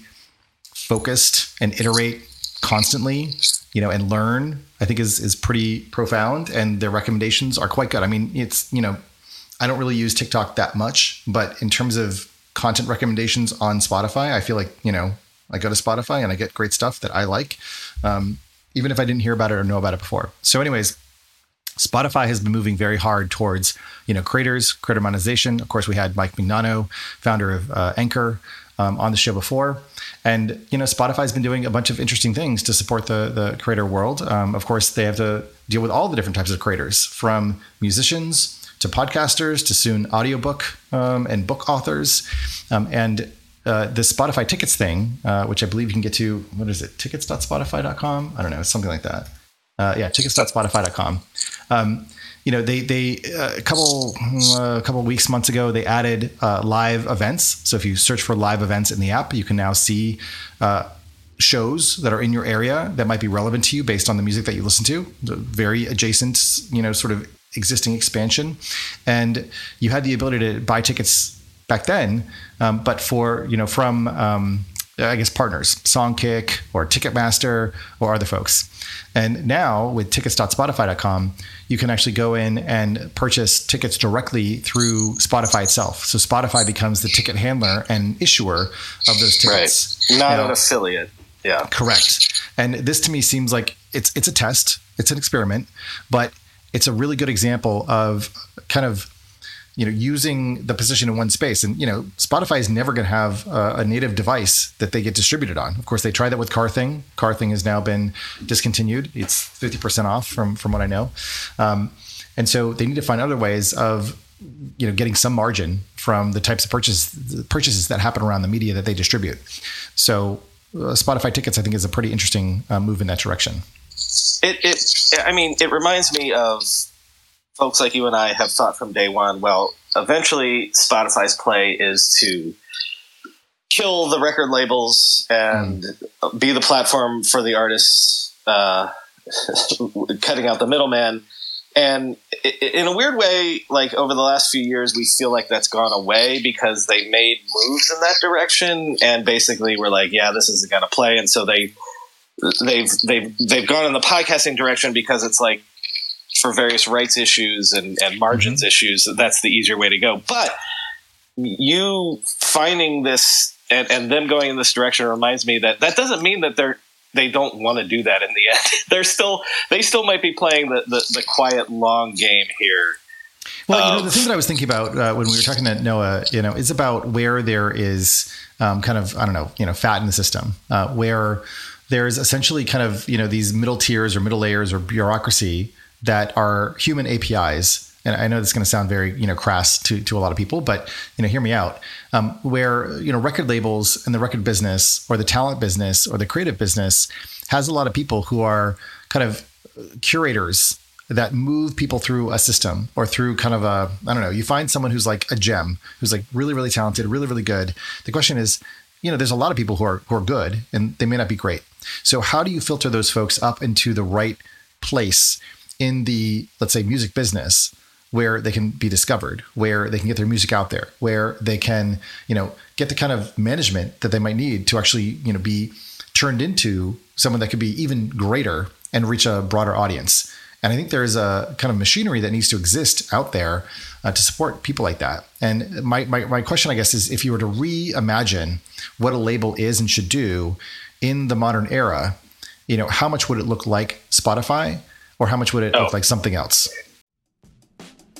focused and iterate constantly, you know, and learn, I think is is pretty profound, and their recommendations are quite good. I mean, it's you know, I don't really use TikTok that much, but in terms of content recommendations on Spotify, I feel like you know I go to Spotify and I get great stuff that I like, um, even if I didn't hear about it or know about it before. So, anyways, Spotify has been moving very hard towards, you know, creators, creator monetization. Of course, we had Mike Mignano, founder of uh, Anchor, um, on the show before. And you know, Spotify's been doing a bunch of interesting things to support the the creator world. Um, of course, they have to deal with all the different types of creators, from musicians to podcasters to soon audiobook um, and book authors, um, and uh, the Spotify tickets thing, uh, which I believe you can get to. What is it? Tickets.spotify.com. I don't know. Something like that. Uh, yeah, tickets.spotify.com. Um, you know, they they uh, a couple uh, a couple weeks months ago they added uh, live events. So if you search for live events in the app, you can now see uh, shows that are in your area that might be relevant to you based on the music that you listen to. Very adjacent, you know, sort of existing expansion, and you had the ability to buy tickets back then, um, but for you know from um, I guess partners, Songkick or Ticketmaster or other folks. And now with tickets.spotify.com, you can actually go in and purchase tickets directly through Spotify itself. So Spotify becomes the ticket handler and issuer of those tickets. Right. Not an affiliate. Yeah. Correct. And this to me seems like it's it's a test, it's an experiment, but it's a really good example of kind of you know using the position in one space. And you know spotify is never going to have a, a, native device that they get distributed on. Of course they tried that with car thing car thing has now been discontinued. It's 50% off from from what i know. Um, and so they need to find other ways of you know getting some margin from the types of purchases purchases that happen around the media that they distribute. So uh, spotify tickets i think is a pretty interesting uh, move in that direction. It, it i mean it reminds me of folks like you and I have thought from day one, well, eventually Spotify's play is to kill the record labels and mm. be the platform for the artists, uh, cutting out the middleman. And in a weird way, like over the last few years, we feel like that's gone away because they made moves in that direction, and basically we're like, yeah, this isn't going to play, and so they they've they've they've gone in the podcasting direction because it's like for various rights issues and, and margins mm-hmm. issues, that's the easier way to go. But you finding this and, and them going in this direction reminds me that that doesn't mean that they're they don't want to do that in the end. they're still they still might be playing the, the, the quiet long game here. Well, you know, the thing that I was thinking about uh, when we were talking to Noah, you know, is about where there is um, kind of I don't know, you know, fat in the system, uh, where there's essentially kind of you know these middle tiers or middle layers or bureaucracy that are human APIs. And I know this is going to sound very, you know, crass to, to a lot of people, but you know, hear me out. Um, where you know, record labels and the record business, or the talent business, or the creative business, has a lot of people who are kind of curators that move people through a system or through kind of a I don't know. You find someone who's like a gem, who's like really, really talented, really, really good. The question is, you know, there's a lot of people who are who are good, and they may not be great. So how do you filter those folks up into the right place in the let's say music business where they can be discovered, where they can get their music out there, where they can, you know, get the kind of management that they might need to actually, you know, be turned into someone that could be even greater and reach a broader audience. And I think there's a kind of machinery that needs to exist out there uh, to support people like that. And my, my, my question, I guess, is if you were to reimagine what a label is and should do in the modern era, you know, how much would it look like Spotify? Or how much would it oh. look like something else?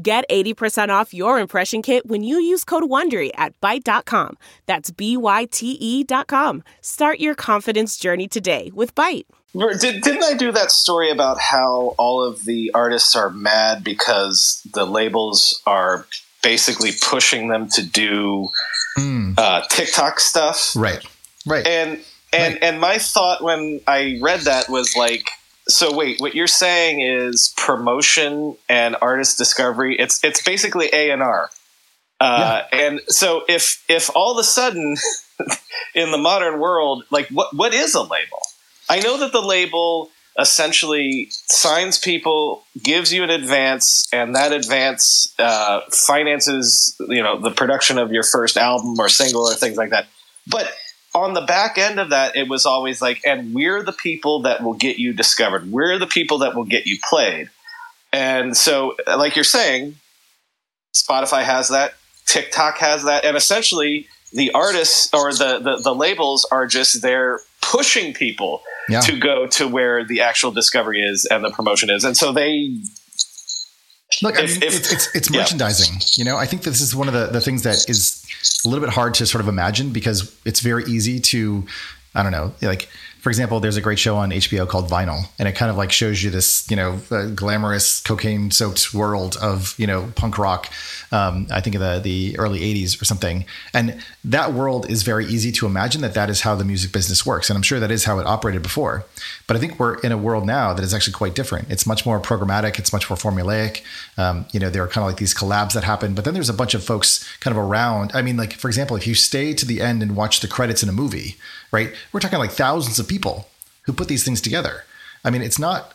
Get 80% off your impression kit when you use code WONDERY at Byte.com. That's B-Y-T-E dot com. Start your confidence journey today with Byte. Did, didn't I do that story about how all of the artists are mad because the labels are basically pushing them to do mm. uh, TikTok stuff? Right, right. And and right. and my thought when I read that was like so wait, what you're saying is promotion and artist discovery. It's it's basically A and R. Uh, yeah. And so if if all of a sudden in the modern world, like what what is a label? I know that the label essentially signs people, gives you an advance, and that advance uh, finances you know the production of your first album or single or things like that. But on the back end of that, it was always like, and we're the people that will get you discovered. We're the people that will get you played. And so, like you're saying, Spotify has that, TikTok has that, and essentially the artists or the, the, the labels are just there pushing people yeah. to go to where the actual discovery is and the promotion is. And so they Look, if, I mean, if, it's, it's, it's merchandising. Yeah. You know, I think this is one of the, the things that is a little bit hard to sort of imagine because it's very easy to, I don't know, like for example, there's a great show on HBO called Vinyl, and it kind of like shows you this, you know, uh, glamorous cocaine-soaked world of, you know, punk rock. Um, I think of the the early '80s or something, and that world is very easy to imagine that that is how the music business works, and I'm sure that is how it operated before. But I think we're in a world now that is actually quite different. It's much more programmatic. It's much more formulaic. Um, you know, there are kind of like these collabs that happen, but then there's a bunch of folks kind of around. I mean, like for example, if you stay to the end and watch the credits in a movie, right? We're talking like thousands of people who put these things together. I mean, it's not.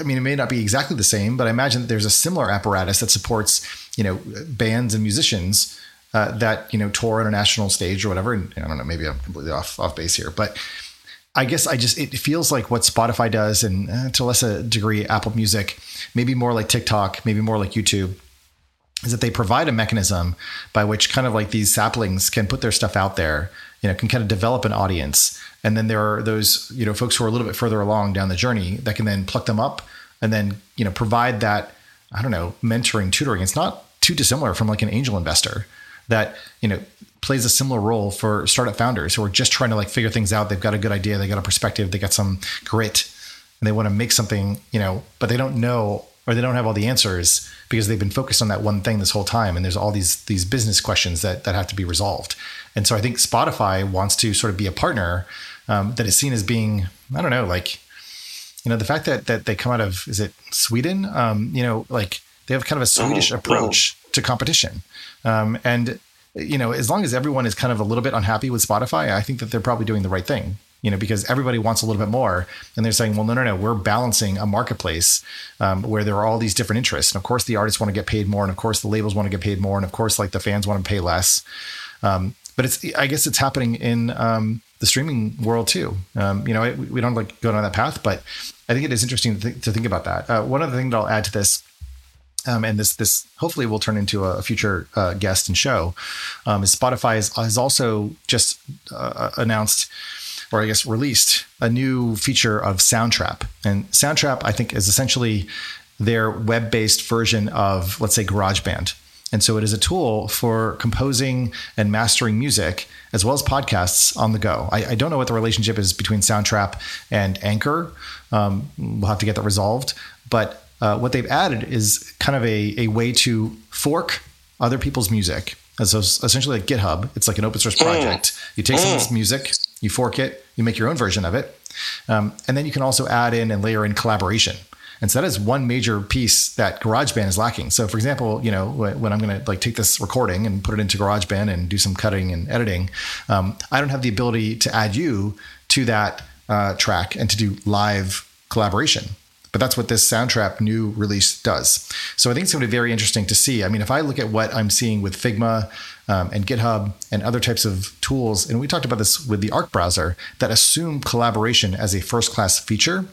I mean, it may not be exactly the same, but I imagine that there's a similar apparatus that supports, you know, bands and musicians uh, that you know tour on a national stage or whatever. And I don't know, maybe I'm completely off off base here, but I guess I just it feels like what Spotify does, and uh, to a degree, Apple Music, maybe more like TikTok, maybe more like YouTube, is that they provide a mechanism by which kind of like these saplings can put their stuff out there you know, can kind of develop an audience. And then there are those, you know, folks who are a little bit further along down the journey that can then pluck them up and then, you know, provide that, I don't know, mentoring, tutoring. It's not too dissimilar from like an angel investor that, you know, plays a similar role for startup founders who are just trying to like figure things out. They've got a good idea, they got a perspective, they got some grit, and they want to make something, you know, but they don't know or they don't have all the answers because they've been focused on that one thing this whole time and there's all these these business questions that that have to be resolved and so i think spotify wants to sort of be a partner um, that is seen as being i don't know like you know the fact that that they come out of is it sweden um, you know like they have kind of a swedish oh, approach oh. to competition um, and you know as long as everyone is kind of a little bit unhappy with spotify i think that they're probably doing the right thing you know, because everybody wants a little bit more. And they're saying, well, no, no, no, we're balancing a marketplace um, where there are all these different interests. And of course, the artists want to get paid more. And of course, the labels want to get paid more. And of course, like the fans want to pay less. Um, but it's, I guess it's happening in um, the streaming world too. Um, you know, we don't like go down that path, but I think it is interesting to, th- to think about that. Uh, one other thing that I'll add to this um, and this this hopefully will turn into a future uh, guest and show. Um, is Spotify has, has also just uh, announced or I guess released a new feature of Soundtrap. And Soundtrap, I think, is essentially their web based version of, let's say, GarageBand. And so it is a tool for composing and mastering music as well as podcasts on the go. I, I don't know what the relationship is between Soundtrap and Anchor. Um, we'll have to get that resolved. But uh, what they've added is kind of a, a way to fork other people's music. So essentially like GitHub, it's like an open source project. You take someone's mm. music, you fork it, you make your own version of it. Um, and then you can also add in and layer in collaboration. And so that is one major piece that GarageBand is lacking. So for example, you know, when I'm going to like take this recording and put it into GarageBand and do some cutting and editing, um, I don't have the ability to add you to that uh, track and to do live collaboration. But that's what this Soundtrap new release does. So I think it's going to be very interesting to see. I mean, if I look at what I'm seeing with Figma um, and GitHub and other types of tools, and we talked about this with the Arc browser that assume collaboration as a first class feature,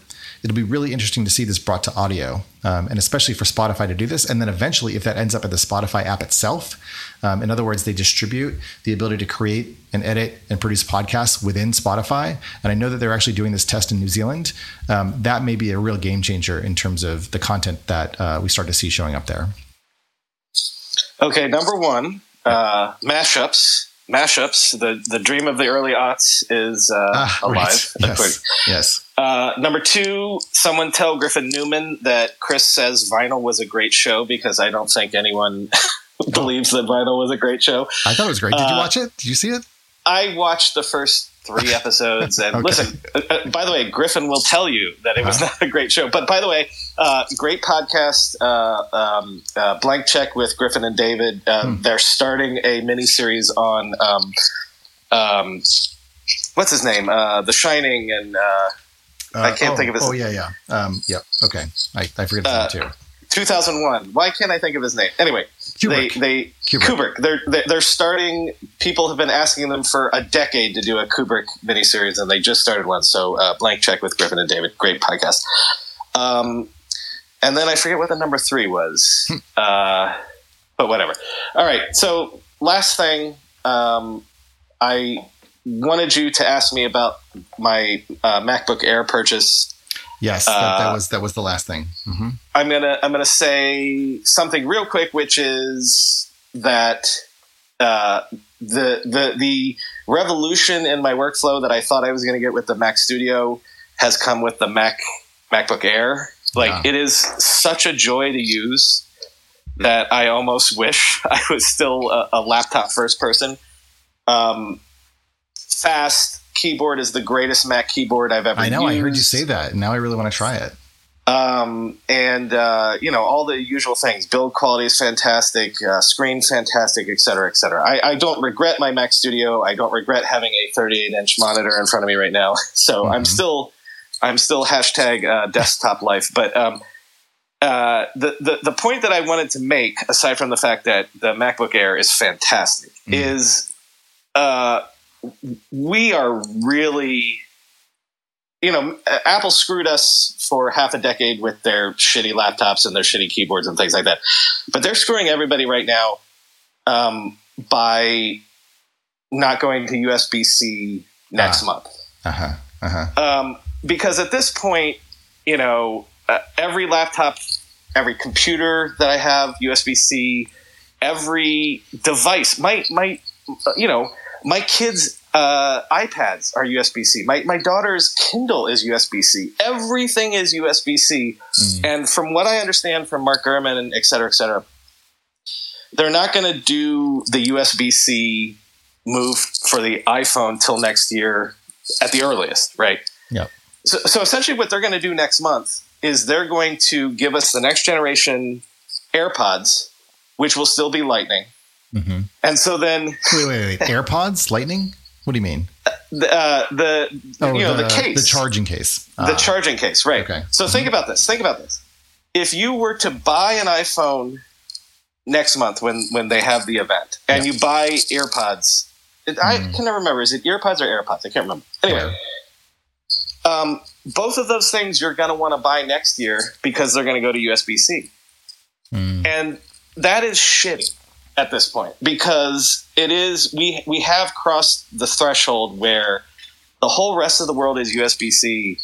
it'll be really interesting to see this brought to audio, um, and especially for Spotify to do this. And then eventually, if that ends up at the Spotify app itself, um, in other words, they distribute the ability to create and edit and produce podcasts within Spotify. And I know that they're actually doing this test in New Zealand. Um, that may be a real game changer in terms of the content that uh, we start to see showing up there. Okay, number one, uh, mashups. Mashups. The the dream of the early aughts is uh, ah, alive. Right. Yes. yes. Uh, number two, someone tell Griffin Newman that Chris says Vinyl was a great show because I don't think anyone believes that Vinyl was a great show. I thought it was great. Did you uh, watch it? Did you see it? I watched the first three episodes, and okay. listen. Uh, uh, by the way, Griffin will tell you that it was uh-huh. not a great show. But by the way, uh, great podcast. Uh, um, uh, Blank check with Griffin and David. Hmm. They're starting a mini series on um, um, what's his name, The Shining, and I can't oh, think of his. Oh yeah, yeah. Um, yep. Okay, I, I forget his name too. 2001. Why can't I think of his name? Anyway, Kubrick. they they Kubrick. Kubrick. They're they're starting. People have been asking them for a decade to do a Kubrick miniseries, and they just started one. So uh, blank check with Griffin and David. Great podcast. Um, and then I forget what the number three was. Hmm. uh, but whatever. All right. So last thing, um, I wanted you to ask me about my uh, MacBook Air purchase Yes, that, that, uh, was that was the last thing. Mm-hmm. I'm gonna I'm gonna say something real quick, which is that uh, the the the revolution in my workflow that I thought I was going to get with the Mac Studio has come with the Mac MacBook Air. Like yeah. it is such a joy to use that I almost wish I was still a, a laptop first person. Um, fast, keyboard is the greatest Mac keyboard I've ever. I know. Used. I heard you say that. Now I really want to try it. Um, and uh, you know all the usual things. Build quality is fantastic. Uh, screen fantastic, et cetera, et cetera. I, I, don't regret my Mac Studio. I don't regret having a 38 inch monitor in front of me right now. So mm-hmm. I'm still, I'm still hashtag uh, desktop life. But um, uh, the, the the point that I wanted to make, aside from the fact that the MacBook Air is fantastic, mm-hmm. is uh, we are really you know apple screwed us for half a decade with their shitty laptops and their shitty keyboards and things like that. But they're screwing everybody right now um, by not going to usb-c next uh, month. Uh-huh, uh-huh. Um, because at this point you know uh, every laptop every computer that i have usb-c every device might might you know my kids' uh, iPads are USB C. My, my daughter's Kindle is USB C. Everything is USB C. Mm. And from what I understand from Mark Gurman and et cetera, et cetera, they're not going to do the USB C move for the iPhone till next year at the earliest, right? Yeah. So, so essentially, what they're going to do next month is they're going to give us the next generation AirPods, which will still be Lightning Mm-hmm. And so then, wait, wait, wait, AirPods, Lightning. What do you mean? The uh, the oh, you know the, the, case, the charging case, the ah. charging case, right? Okay. So mm-hmm. think about this. Think about this. If you were to buy an iPhone next month when when they have the event, and you buy AirPods, it, mm. I can never remember. Is it AirPods or AirPods? I can't remember. Anyway. Um, both of those things you're going to want to buy next year because they're going to go to USB C. Mm. And that is shitty at this point because it is we we have crossed the threshold where the whole rest of the world is USB C,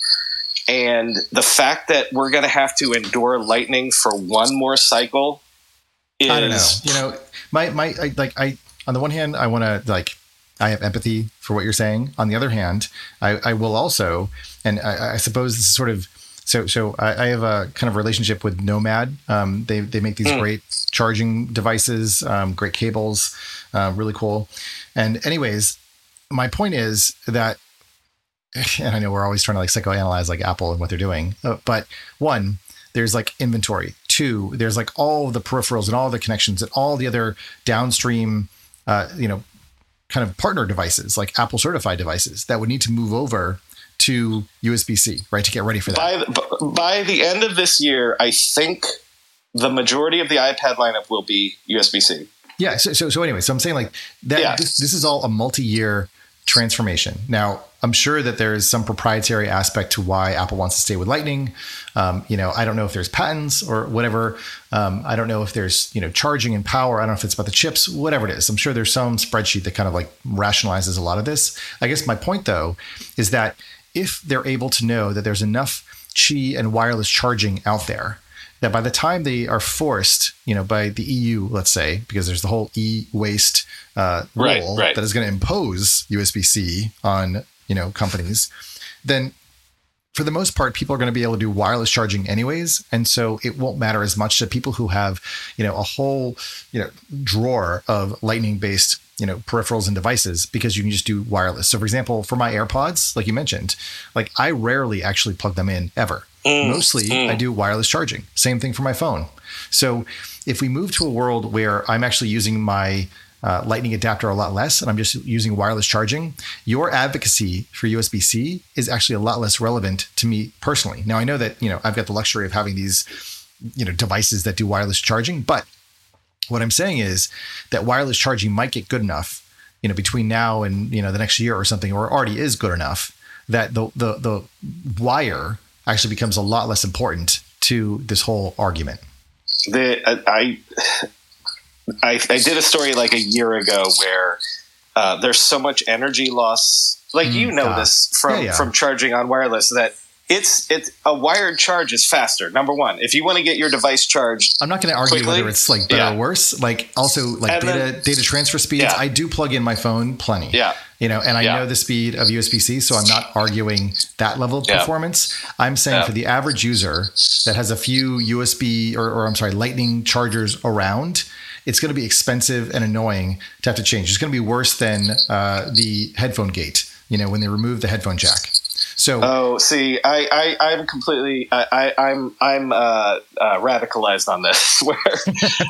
and the fact that we're going to have to endure Lightning for one more cycle. Is, I don't know. You know, my my I, like I on the one hand I want to like I have empathy for what you're saying. On the other hand, I, I will also, and I, I suppose this is sort of so so I, I, have a kind of relationship with Nomad. Um, they they make these mm. great charging devices, um, great cables, uh, really cool. And anyways, my point is that, and I know we're always trying to like psychoanalyze like Apple and what they're doing, uh, but one, there's like inventory. Two, there's like all the peripherals and all the connections and all the other downstream, uh, you know, kind of partner devices like Apple certified devices that would need to move over to USB C, right? To get ready for that. By the, by the end of this year, I think the majority of the iPad lineup will be USB C. Yeah. So, so, so anyway, so I'm saying like that. Yeah. This, this is all a multi-year transformation. Now, I'm sure that there is some proprietary aspect to why Apple wants to stay with Lightning. Um, you know, I don't know if there's patents or whatever. Um, I don't know if there's you know charging and power. I don't know if it's about the chips, whatever it is. I'm sure there's some spreadsheet that kind of like rationalizes a lot of this. I guess my point though is that if they're able to know that there's enough Qi and wireless charging out there that by the time they are forced, you know, by the EU, let's say, because there's the whole e-waste uh, Right, rule right. that is going to impose USB-C on you know companies, then for the most part, people are going to be able to do wireless charging anyways, and so it won't matter as much to people who have you know a whole you know drawer of Lightning-based you know peripherals and devices because you can just do wireless. So, for example, for my AirPods, like you mentioned, like I rarely actually plug them in ever. Mostly, I do wireless charging. Same thing for my phone. So, if we move to a world where I'm actually using my uh, Lightning adapter a lot less, and I'm just using wireless charging, your advocacy for USB C is actually a lot less relevant to me personally. Now, I know that you know I've got the luxury of having these you know devices that do wireless charging, but what I'm saying is that wireless charging might get good enough, you know, between now and you know the next year or something, or already is good enough that the the the wire actually becomes a lot less important to this whole argument. the I, I I did a story like a year ago where uh, there's so much energy loss. Like you know ah. this from Yeah, yeah. from charging on wireless that it's it's a wired charge is faster. Number one, if you want to get your device charged, I'm not going to argue Quickly? whether it's like better Yeah. or worse. Like also like And data then- data transfer speeds. I do plug in my phone plenty. Yeah. You know, and I Yeah. know the speed of USB C, so I'm not arguing that level of Yeah. performance. I'm saying Yeah. for the average user that has a few USB or, or I'm sorry, Lightning chargers around, it's going to be expensive and annoying to have to change. It's going to be worse than uh, the headphone gate. You know, when they remove the headphone jack. So Oh, see, I, I, I'm completely, I, I, I'm, I'm uh, uh, radicalized on this. Where,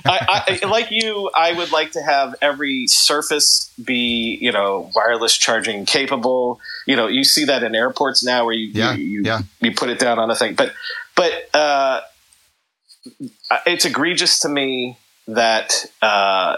I, I, like you, I would like to have every surface be, you know, wireless charging capable. You know, you see that in airports now, where you, Yeah, you, you, yeah. you put it down on a thing. But, but uh, it's egregious to me that uh,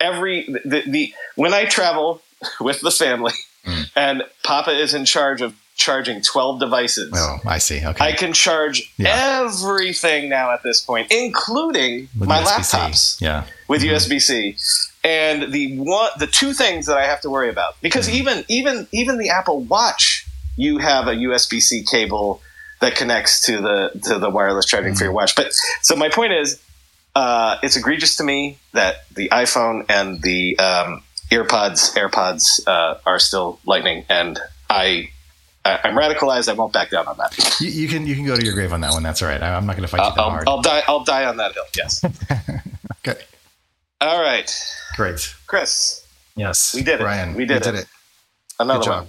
every the, the when I travel with the family, Mm. and Papa is in charge of charging 12 devices. oh, I see. Okay. I can charge Yeah. everything now at this point, including With my USB-C. laptops Yeah. with USB C. And the one, the two things that I have to worry about, because Mm-hmm. even even even the Apple Watch, you have a USB C cable that connects to the to the wireless charging for your Mm-hmm. watch. But so my point is, uh, it's egregious to me that the iPhone and the um, EarPods AirPods uh, are still Lightning, and I. I- I'm radicalized. I won't back down on that. You, you can you can go to your grave on that one. That's all right. I, I'm not going to fight you that I'll, hard. I'll die. I'll die on that hill. Yes. okay. All right, Great. Chris. Yes. We did it. Ryan. We did it. Another Good job. one.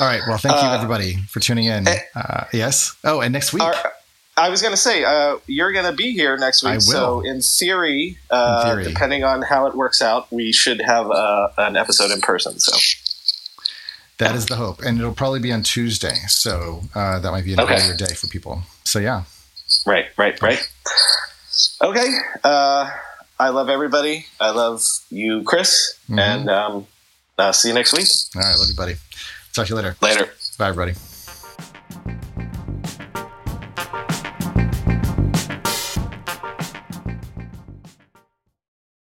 All right. Well, thank you Uh, everybody for tuning in. eh, Uh, yes. Oh, and next week. Our, I was going to say uh, you're going to be here next week. I will. So in theory, uh, In theory. depending on how it works out, we should have uh, an episode in person. So that is the hope, and it'll probably be on Tuesday. So uh, that might be an Okay. earlier day for people. So yeah. right, right, right. Okay. Uh, I love everybody. I love you, Chris, Mhm. and um, uh, see you next week. All right. Love you, buddy. Talk to you later. Later. Bye, everybody.